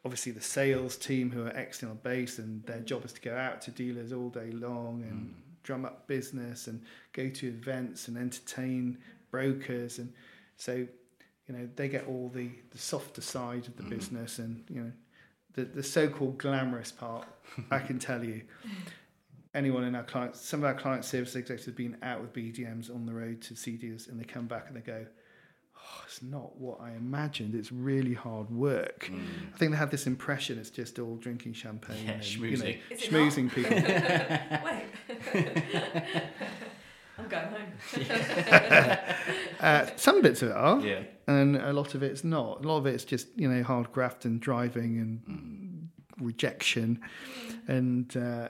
obviously the sales team who are external based and their job is to go out to dealers all day long and drum up business and go to events and entertain brokers and so you know they get all the, the softer side of the mm. business and you know the, the so-called glamorous part i can tell you anyone in our clients some of our client service executives have been out with bdms on the road to see dealers and they come back and they go oh, it's not what I imagined. It's really hard work. Mm. I think they have this impression it's just all drinking champagne Yeah, and you know, schmoozing. Schmoozing people. Wait. I'm going home. Uh, some bits of it are, Yeah. and a lot of it's not. A lot of it's just you know hard graft and driving and rejection, and uh,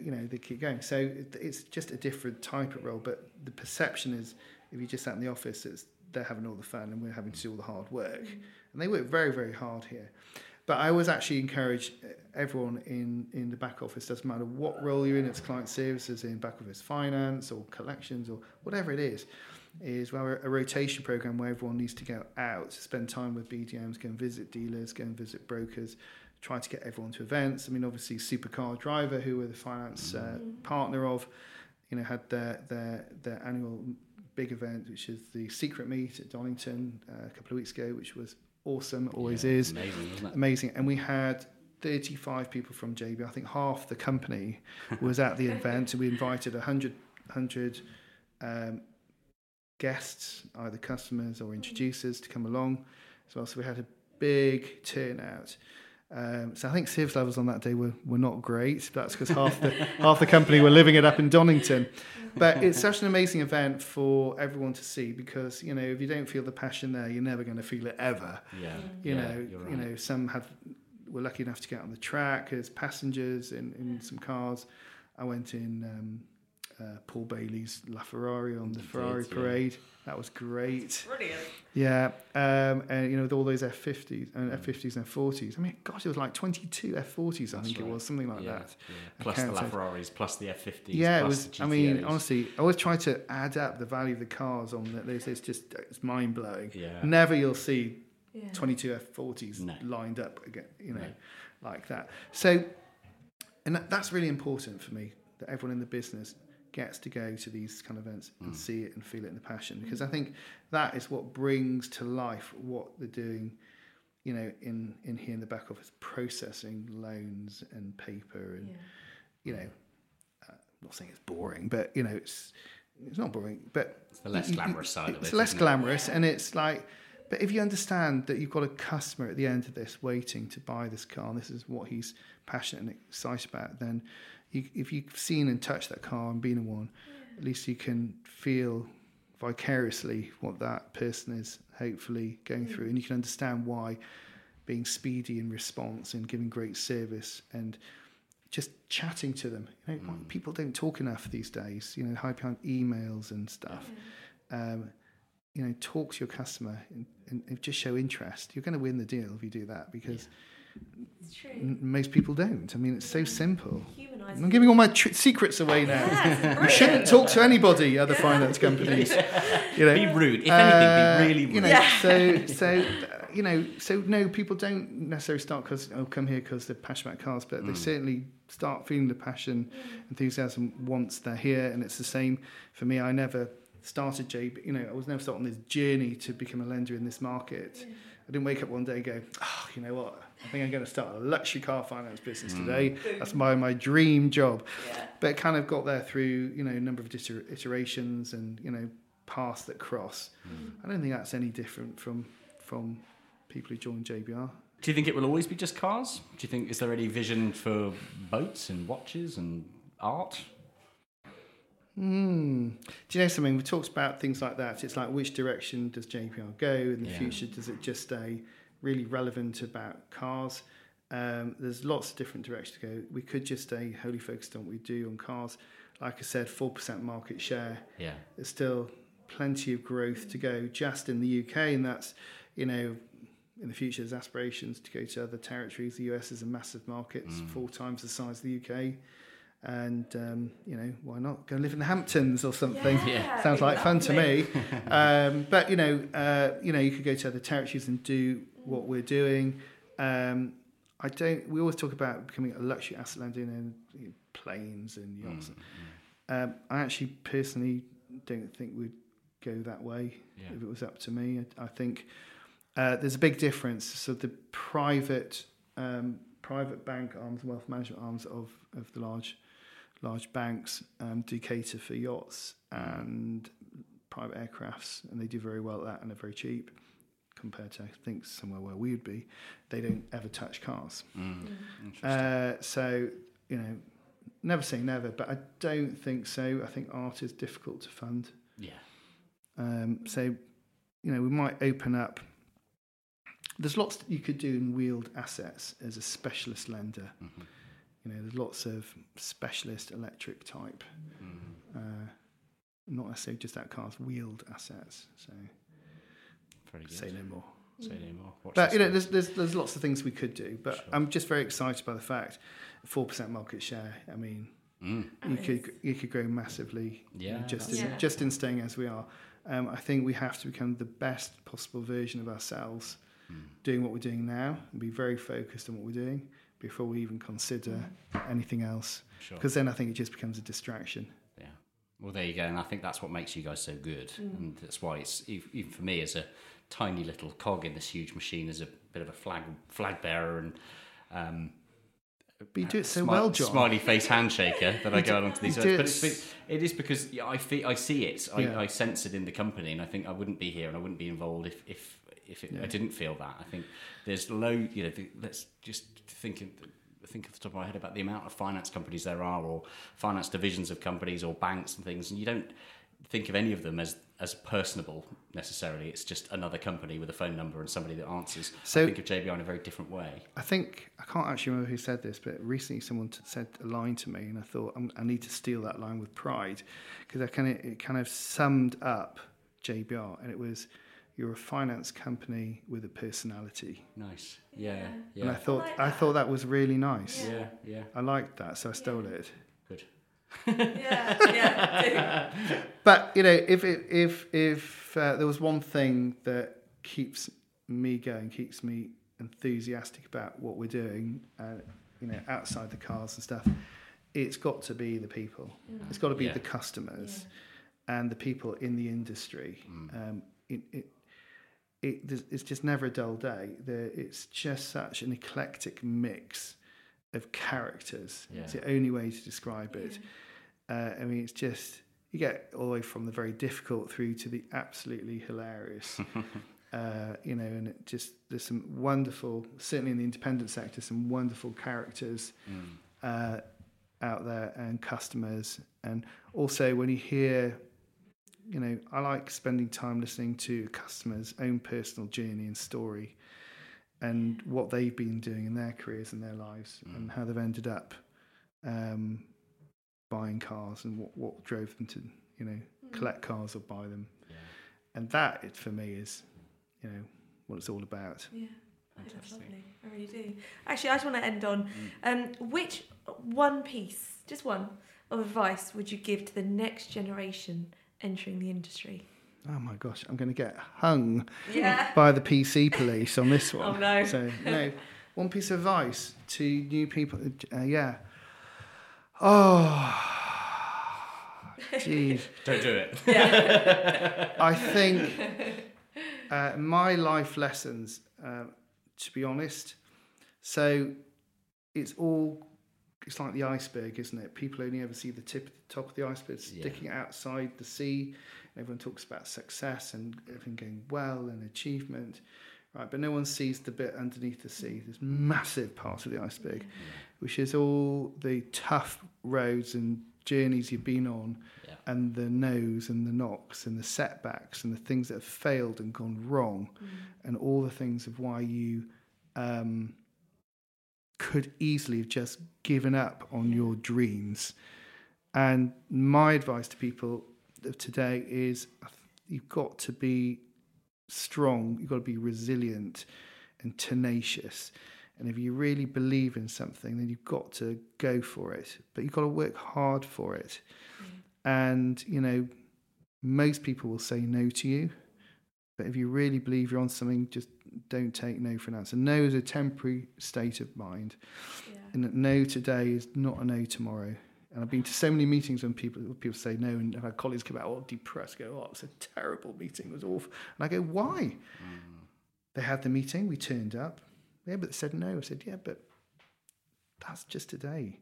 you know they keep going. So it, it's just a different type of role. But the perception is, if you just sat in the office, it's they're having all the fun and we're having to do all the hard work, and they work very very hard here. But I always actually encourage everyone in, in the back office, doesn't matter what role you're in, it's client services, in back office finance or collections or whatever it is, is we have a, rotation program where everyone needs to go out, spend time with BDMs, go and visit dealers, go and visit brokers, try to get everyone to events. I mean, obviously, Supercar Driver, who we're the finance uh, partner of, you know, had their, their, their annual big event, which is the Secret Meet at Donington uh, a couple of weeks ago, which was awesome, always Yeah, is amazing, amazing. And we had 35 people from JB. I think half the company was at the event, and we invited 100, 100 um, guests, either customers or introducers, to come along as well. So we had a big turnout. Um, so I think service levels on that day were, were not great. That's because half the half the company were living it up in Donington. But it's such an amazing event for everyone to see because you know if you don't feel the passion there, you're never going to feel it ever. Yeah. You Yeah, know, you're you know, some had were lucky enough to get on the track as passengers in, in some cars. I went in um, uh, Paul Bailey's LaFerrari on the You Ferrari did, yeah. parade. That was great. Brilliant. Yeah, um, and you know, with all those F50s and F50s and F40s. I mean, gosh, it was like 22 F40s, I think it was, something like Yeah, that. yeah. Plus the counted. LaFerraris, plus the F50s. Yeah, it was. the I mean, honestly, I always try to add up the value of the cars on that. It's, it's just it's mind blowing. Yeah. Never you'll see Yeah. 22 F40s No. lined up again, you know, No. like that. So, and that, that's really important for me that everyone in the business gets to go to these kind of events Mm. and see it and feel it in the passion because I think that is what brings to life what they're doing. You know, in in here in the back office, processing loans and paper and you know, uh, I'm not saying it's boring, but you know, it's it's not boring, but It's the less you- you- glamorous side of It's it, less isn't it? glamorous, and it's like, but if you understand that you've got a customer at the end of this waiting to buy this car, and this is what he's passionate and excited about, then you, if you've seen and touched that car and been in one, at least you can feel vicariously what that person is hopefully going through, and you can understand why being speedy in response and giving great service and just chatting to them. You know, people don't talk enough these days. You know, high behind emails and stuff. Um, you know, talk to your customer and, and, and just show interest. You're going to win the deal if you do that because It's true. n- most people don't. I mean, it's so simple. Humanising. I'm giving all my tr- secrets away now. Yeah, you shouldn't talk to anybody, other finance companies. You know, Be rude. If anything, Uh, be really rude. You know, so so uh, you know, so no, people don't necessarily start because oh, come here because they're passionate about cars, but Mm. they certainly start feeling the passion, enthusiasm once they're here, and it's the same for me. I never started JB. You know, I was never starting this journey to become a lender in this market. I didn't wake up one day and go, oh, you know what? I think I'm going to start a luxury car finance business Mm. today. That's my my dream job. Yeah. But it kind of got there through you know a number of iterations and you know paths that cross. I don't think that's any different from from people who join JBR. Do you think it will always be just cars? Do you think is there any vision for boats and watches and art? Hmm. Do you know something? We talked about things like that. It's like which direction does JBR go in the Yeah. future? Does it just stay really relevant about cars? Um, there's lots of different directions to go. We could just stay wholly focused on what we do on cars. Like I said, four percent market share. Yeah. There's still plenty of growth to go just in the UK, and that's you know in the future there's aspirations to go to other territories. The US is a massive market, it's four times the size of the UK. And um, you know why not go live in the Hamptons or something? Yeah, Sounds like fun to me. um, but you know, uh, you know, you could go to other territories and do what we're doing. Um, I don't. We always talk about becoming a luxury asset lender in you know, planes and yachts. Um, I actually personally don't think we'd go that way Yeah. if it was up to me. I, I think uh, there's a big difference. So the private um, private bank arms, wealth management arms of of the large large banks um, do cater for yachts and private aircrafts, and they do very well at that, and they're very cheap compared to I think somewhere where we would be. They don't ever touch cars. Uh, so you know, never say never, but I don't think so. I think art is difficult to fund. Yeah. Um, so, you know, we might open up. There's lots that you could do in wheeled assets as a specialist lender. You know, there's lots of specialist electric type, uh, not necessarily just that cars, wheeled assets. So, Very good. say no more. Say no more. Watch But you know, there's, there's there's lots of things we could do. But I'm just very excited by the fact, four percent market share. I mean, you could you could grow massively. you know, Yeah, just in, Yeah. just in staying as we are. Um, I think we have to become the best possible version of ourselves, doing what we're doing now, and be very focused on what we're doing before we even consider anything else. Sure. Because then I think it just becomes a distraction. Yeah. Well, there you go, and I think that's what makes you guys so good, and that's why it's even for me as a tiny little cog in this huge machine, as a bit of a flag flag bearer, and um, But you do it so smi- well, John. Smiley face handshaker that I go along to these. you do But it's, it is because I feel, I see it. I, Yeah. I sense it in the company, and I think I wouldn't be here and I wouldn't be involved if if if it, I didn't feel that. I think there's low. You know, the, let's just think. In, Think off the top of my head about the amount of finance companies there are, or finance divisions of companies, or banks and things, and you don't think of any of them as as personable necessarily. It's just another company with a phone number and somebody that answers. So- I think of JBR in a very different way. I think I can't actually remember who said this, but recently someone t- said a line to me, and I thought I'm, I need to steal that line with pride because I kind of it kind of summed up JBR, and it was you're a finance company with a personality, Nice. Yeah. Yeah. and I thought like I, that. thought that was really nice. yeah. Yeah. I liked that, so I stole it. Good. Yeah, yeah. But you know, if it, if if uh, there was one thing that keeps me going, keeps me enthusiastic about what we're doing, uh, you know, outside the cars and stuff, it's got to be the people. It's got to be Yeah. the customers and the people in the industry. Um, it, it, it, it's just never a dull day. There, it's just such an eclectic mix of characters. It's the only way to describe it. Uh, I mean, it's just you get all the way from the very difficult through to the absolutely hilarious. uh, you know, and it just there's some wonderful, certainly in the independent sector, some wonderful characters uh, out there and customers, and also when you hear. You know, I like spending time listening to customers' own personal journey and story, and what they've been doing in their careers and their lives, and how they've ended up um, buying cars and what, what drove them to you know collect cars or buy them. And that it, for me is you know what it's all about. Yeah, I think that's lovely. I really do. Actually, I just want to end on um, which one piece, just one, of advice would you give to the next generation entering the industry? oh my gosh i'm going to get hung Yeah. by the pc police on this one Oh, no. so no one piece of advice to new people uh, yeah oh geez Don't do it. Yeah. I think uh, my life lessons, uh, to be honest, so it's all, it's like the iceberg, isn't it? People only ever see the tip, the top of the iceberg sticking outside the sea. Everyone talks about success and everything going well and achievement, right? But no one sees the bit underneath the sea. This massive part of the iceberg, which is all the tough roads and journeys you've been on and the no's and the knocks and the setbacks and the things that have failed and gone wrong and all the things of why you um, could easily have just given up on your dreams. And my advice to people of today is uh, you've got to be strong, you've got to be resilient and tenacious. And if you really believe in something, then you've got to go for it. But you've got to work hard for it. Mm. And, you know, most people will say no to you. But if you really believe you're on something, just don't take no for an answer. No is a temporary state of mind. And that no today is not a no tomorrow. And I've been to so many meetings when people people say no, and I've had colleagues come out all depressed, go, "Oh, it was a terrible meeting. It was awful." And I go, "Why?" Mm. They had the meeting. We turned up. Yeah, but they said no. I said, "Yeah, but that's just today.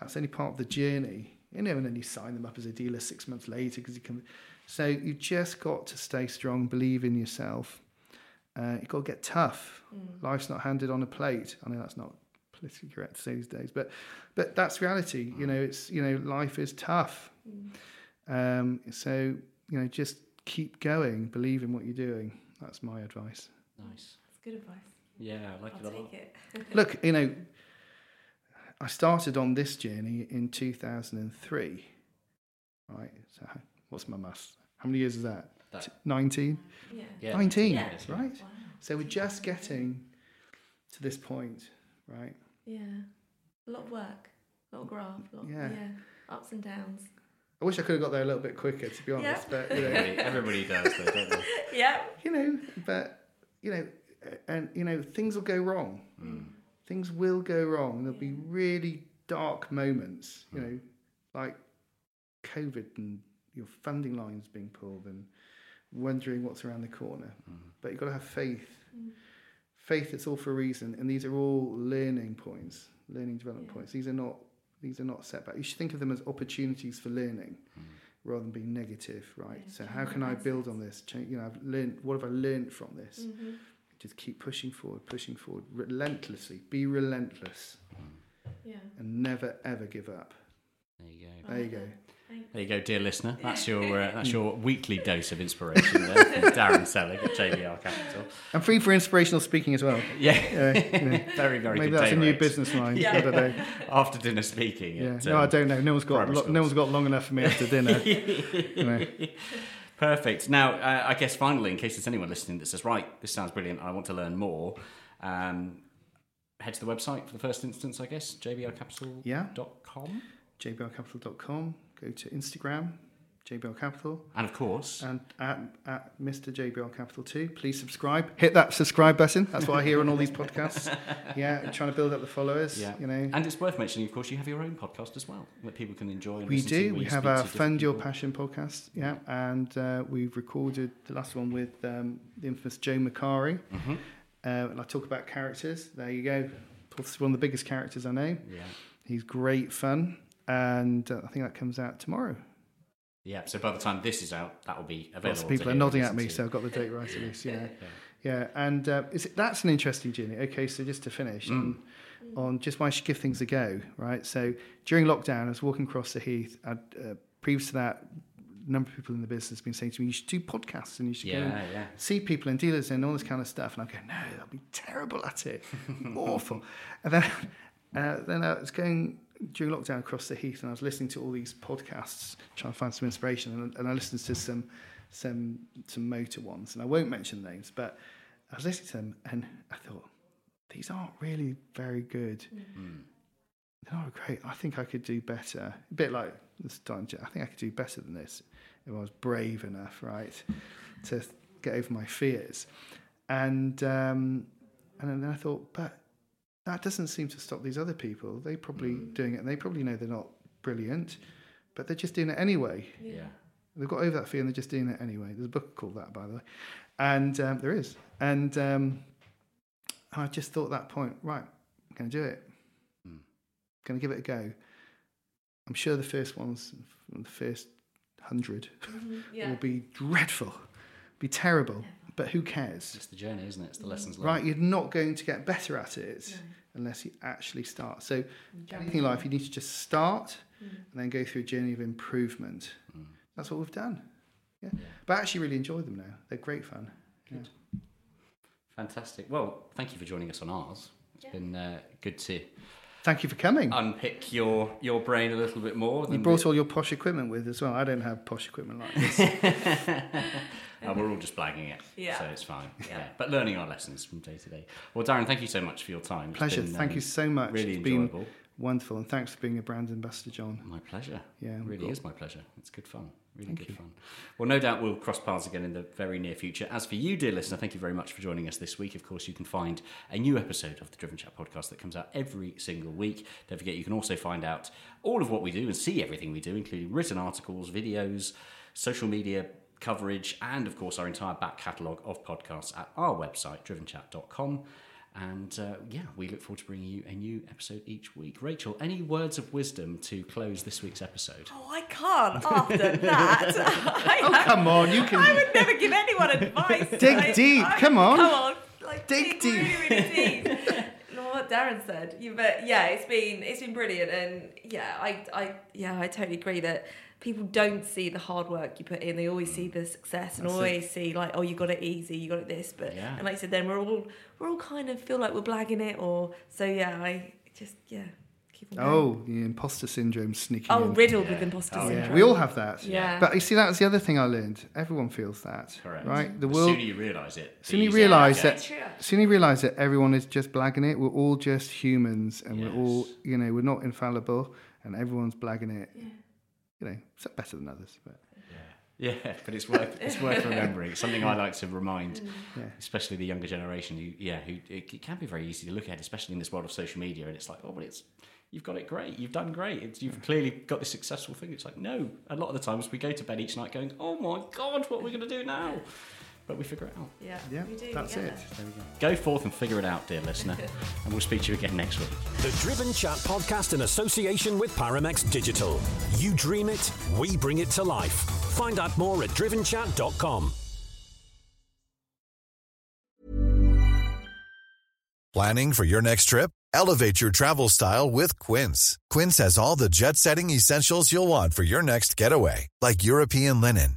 That's only part of the journey." You know, and then you sign them up as a dealer six months later because you can. So you just got to stay strong, believe in yourself. Uh, you've got to get tough. Life's not handed on a plate. I know that's not politically correct to say these days, but but that's reality. You know, it's you know, life is tough. Um, so you know, just keep going, believe in what you're doing. That's my advice. Nice. That's good advice. Yeah, I like I'll it a lot. it. Look, you know, I started on this journey in 2003. Right. So what's my maths? How many years is that? That- 19? Yeah. Yeah, 19, Yeah. right? So we're just getting to this point, right? Yeah. A lot of work, a lot of graph, a lot Yeah. yeah. Ups and downs. I wish I could have got there a little bit quicker, to be honest. Yeah. But you know, Everybody, everybody does, though, don't they? Yeah. you know, but you know, and you know, things will go wrong. Hmm. Things will go wrong. There'll be really dark moments. You hmm. know, like COVID and your funding lines being pulled and wondering what's around the corner. Mm-hmm. But you've got to have faith. Faith. It's all for a reason, and these are all learning points. learning development points. These are not these are not setbacks. You should think of them as opportunities for learning mm-hmm. rather than being negative, right? so how can I build on this? Change, you know, I've learned what have I learned from this? Mm-hmm. Just keep pushing forward, pushing forward relentlessly. Be relentless mm. Yeah. and never ever give up. There you go. There you go. There you go, dear listener. That's your uh, that's your weekly dose of inspiration there from Darren Selig at JBR Capital. I'm free for inspirational speaking as well. Yeah, Uh, you know, very very maybe that's a new business line. I don't know. After dinner speaking. Yeah. at, no, I um, don't know. No one's got lo- no one's got long enough for me after dinner. you know. Perfect. Now, uh, I guess finally, in case there's anyone listening that says, right, this sounds brilliant, I want to learn more, um, head to the website for the first instance, I guess, jbrcapital.com. Yeah. jbrcapital.com. Go to Instagram, JBR Capital, And of course, and at, at Mr. JBR Capital too. Please subscribe. Hit that subscribe button. That's what I hear on all these podcasts. Yeah, trying to build up the followers. yeah. You know, And it's worth mentioning, of course, you have your own podcast as well that people can enjoy. And we do. We have our Fund Your people. Passion podcast. Yeah, and uh, we've recorded the last one with um, the infamous Joe Macari. Mm-hmm. Uh, and I talk about characters. There you go. One of the biggest characters I know. Yeah. He's great fun, and uh, I think that comes out tomorrow. Yeah, so by the time this is out, that will be available. Lots of people are nodding at me, to. so I've got the date right at least. Yeah, yeah, and uh, is it, that's an interesting journey. Okay, so just to finish on, on just why I should give things a go, right? So during lockdown, I was walking across the heath. I'd, uh, previous to that, a number of people in the business have been saying to me, "You should do podcasts and you should go Yeah, yeah. see people and dealers and all this kind of stuff." And I go, "No, I'll be terrible at it, awful." And then, uh, then I was going during lockdown across the heath, and I was listening to all these podcasts, trying to find some inspiration, and, and I listened to some some some motor ones, and I won't mention names, but I was listening to them, and I thought these aren't really very good. They're not great. I think I could do better. A bit like this time. I think I could do better than this if I was brave enough, right, to get over my fears. And um, and then I thought, but that doesn't seem to stop these other people. They're probably doing it, and they probably know they're not brilliant, but they're just doing it anyway. Yeah. They've got over that fear and they're just doing it anyway. There's a book called that, by the way. And um, there is. And um, I just thought that point, right, I'm going to do it. Going to give it a go. I'm sure the first ones, the first 100 Yeah. will be dreadful, be terrible, but who cares? It's the journey, isn't it? It's the mm. lessons learned. Right, you're not going to get better at it unless you actually start. So, mm. anything in life, you need to just start mm. and then go through a journey of improvement. That's what we've done. Yeah. But I actually really enjoy them now. They're great fun. Yeah. Fantastic. Well, thank you for joining us on ours. It's been uh, good to Thank you for coming. unpick your your brain a little bit more. you brought we- all your posh equipment with as well. I don't have posh equipment like this. Uh, we're all just blagging it, Yeah. so it's fine. Yeah. but learning our lessons from day to day. Well, Darren, thank you so much for your time. It's Pleasure. been, Thank um, you so much. Really it's enjoyable. been wonderful. And thanks for being a brand ambassador, John. My pleasure. Yeah, it really got- is my pleasure. It's good fun. Really good fun. Well, no doubt we'll cross paths again in the very near future. As for you, dear listener, thank you very much for joining us this week. Of course, you can find a new episode of the Driven Chat podcast that comes out every single week. Don't forget, you can also find out all of what we do and see everything we do, including written articles, videos, social media coverage, and of course, our entire back catalogue of podcasts at our website, drivenchat.com. And uh, yeah, we look forward to bringing you a new episode each week. Rachael, any words of wisdom to close this week's episode? Oh, I can't after that. I, Oh, come on. You can. I would never give anyone advice. Dig Like, deep, I- come on. Come on. Like, Dig dig, really, really deep. What Darren said. You but yeah, it's been it's been brilliant and yeah, I I yeah, I totally agree that people don't see the hard work you put in. They always see mm. the success and That's it. always see like, oh you got it easy, you got it this, but Yeah. and like I said, then we're all we're all kind of feel like we're blagging it or so yeah, I just yeah, keep on going. Oh, the imposter syndrome sneaking Oh, in. riddled with imposter Oh, syndrome. Yeah, we all have that. Yeah. But you see, that's the other thing I learned. Everyone feels that. Correct. Right? The The world. sooner you realise it, the soon you easier it realise gets. that, True. soon you realise that everyone is just blagging it. We're all just humans, and we're all, you know, we're not infallible, and everyone's blagging it. You know, some better than others, but Yeah, yeah, but it's worth it's worth remembering. It's something I like to remind, Yeah. especially the younger generation. Who, yeah, who it, it can be very easy to look at, especially in this world of social media. And it's like, oh, but it's you've got it great, you've done great, it's, you've clearly got this successful thing. It's like, no, a lot of the times we go to bed each night going, oh my god, what are we going to do now? But we figure it out. Yeah, Yeah, we do that's together. it. There we go. Go forth and figure it out, dear listener, and we'll speak to you again next week. The Driven Chat podcast in association with Paramex Digital. You dream it, we bring it to life. Find out more at drivenchat.com. Planning for your next trip? Elevate your travel style with Quince. Quince has all the jet setting essentials you'll want for your next getaway, like European linen,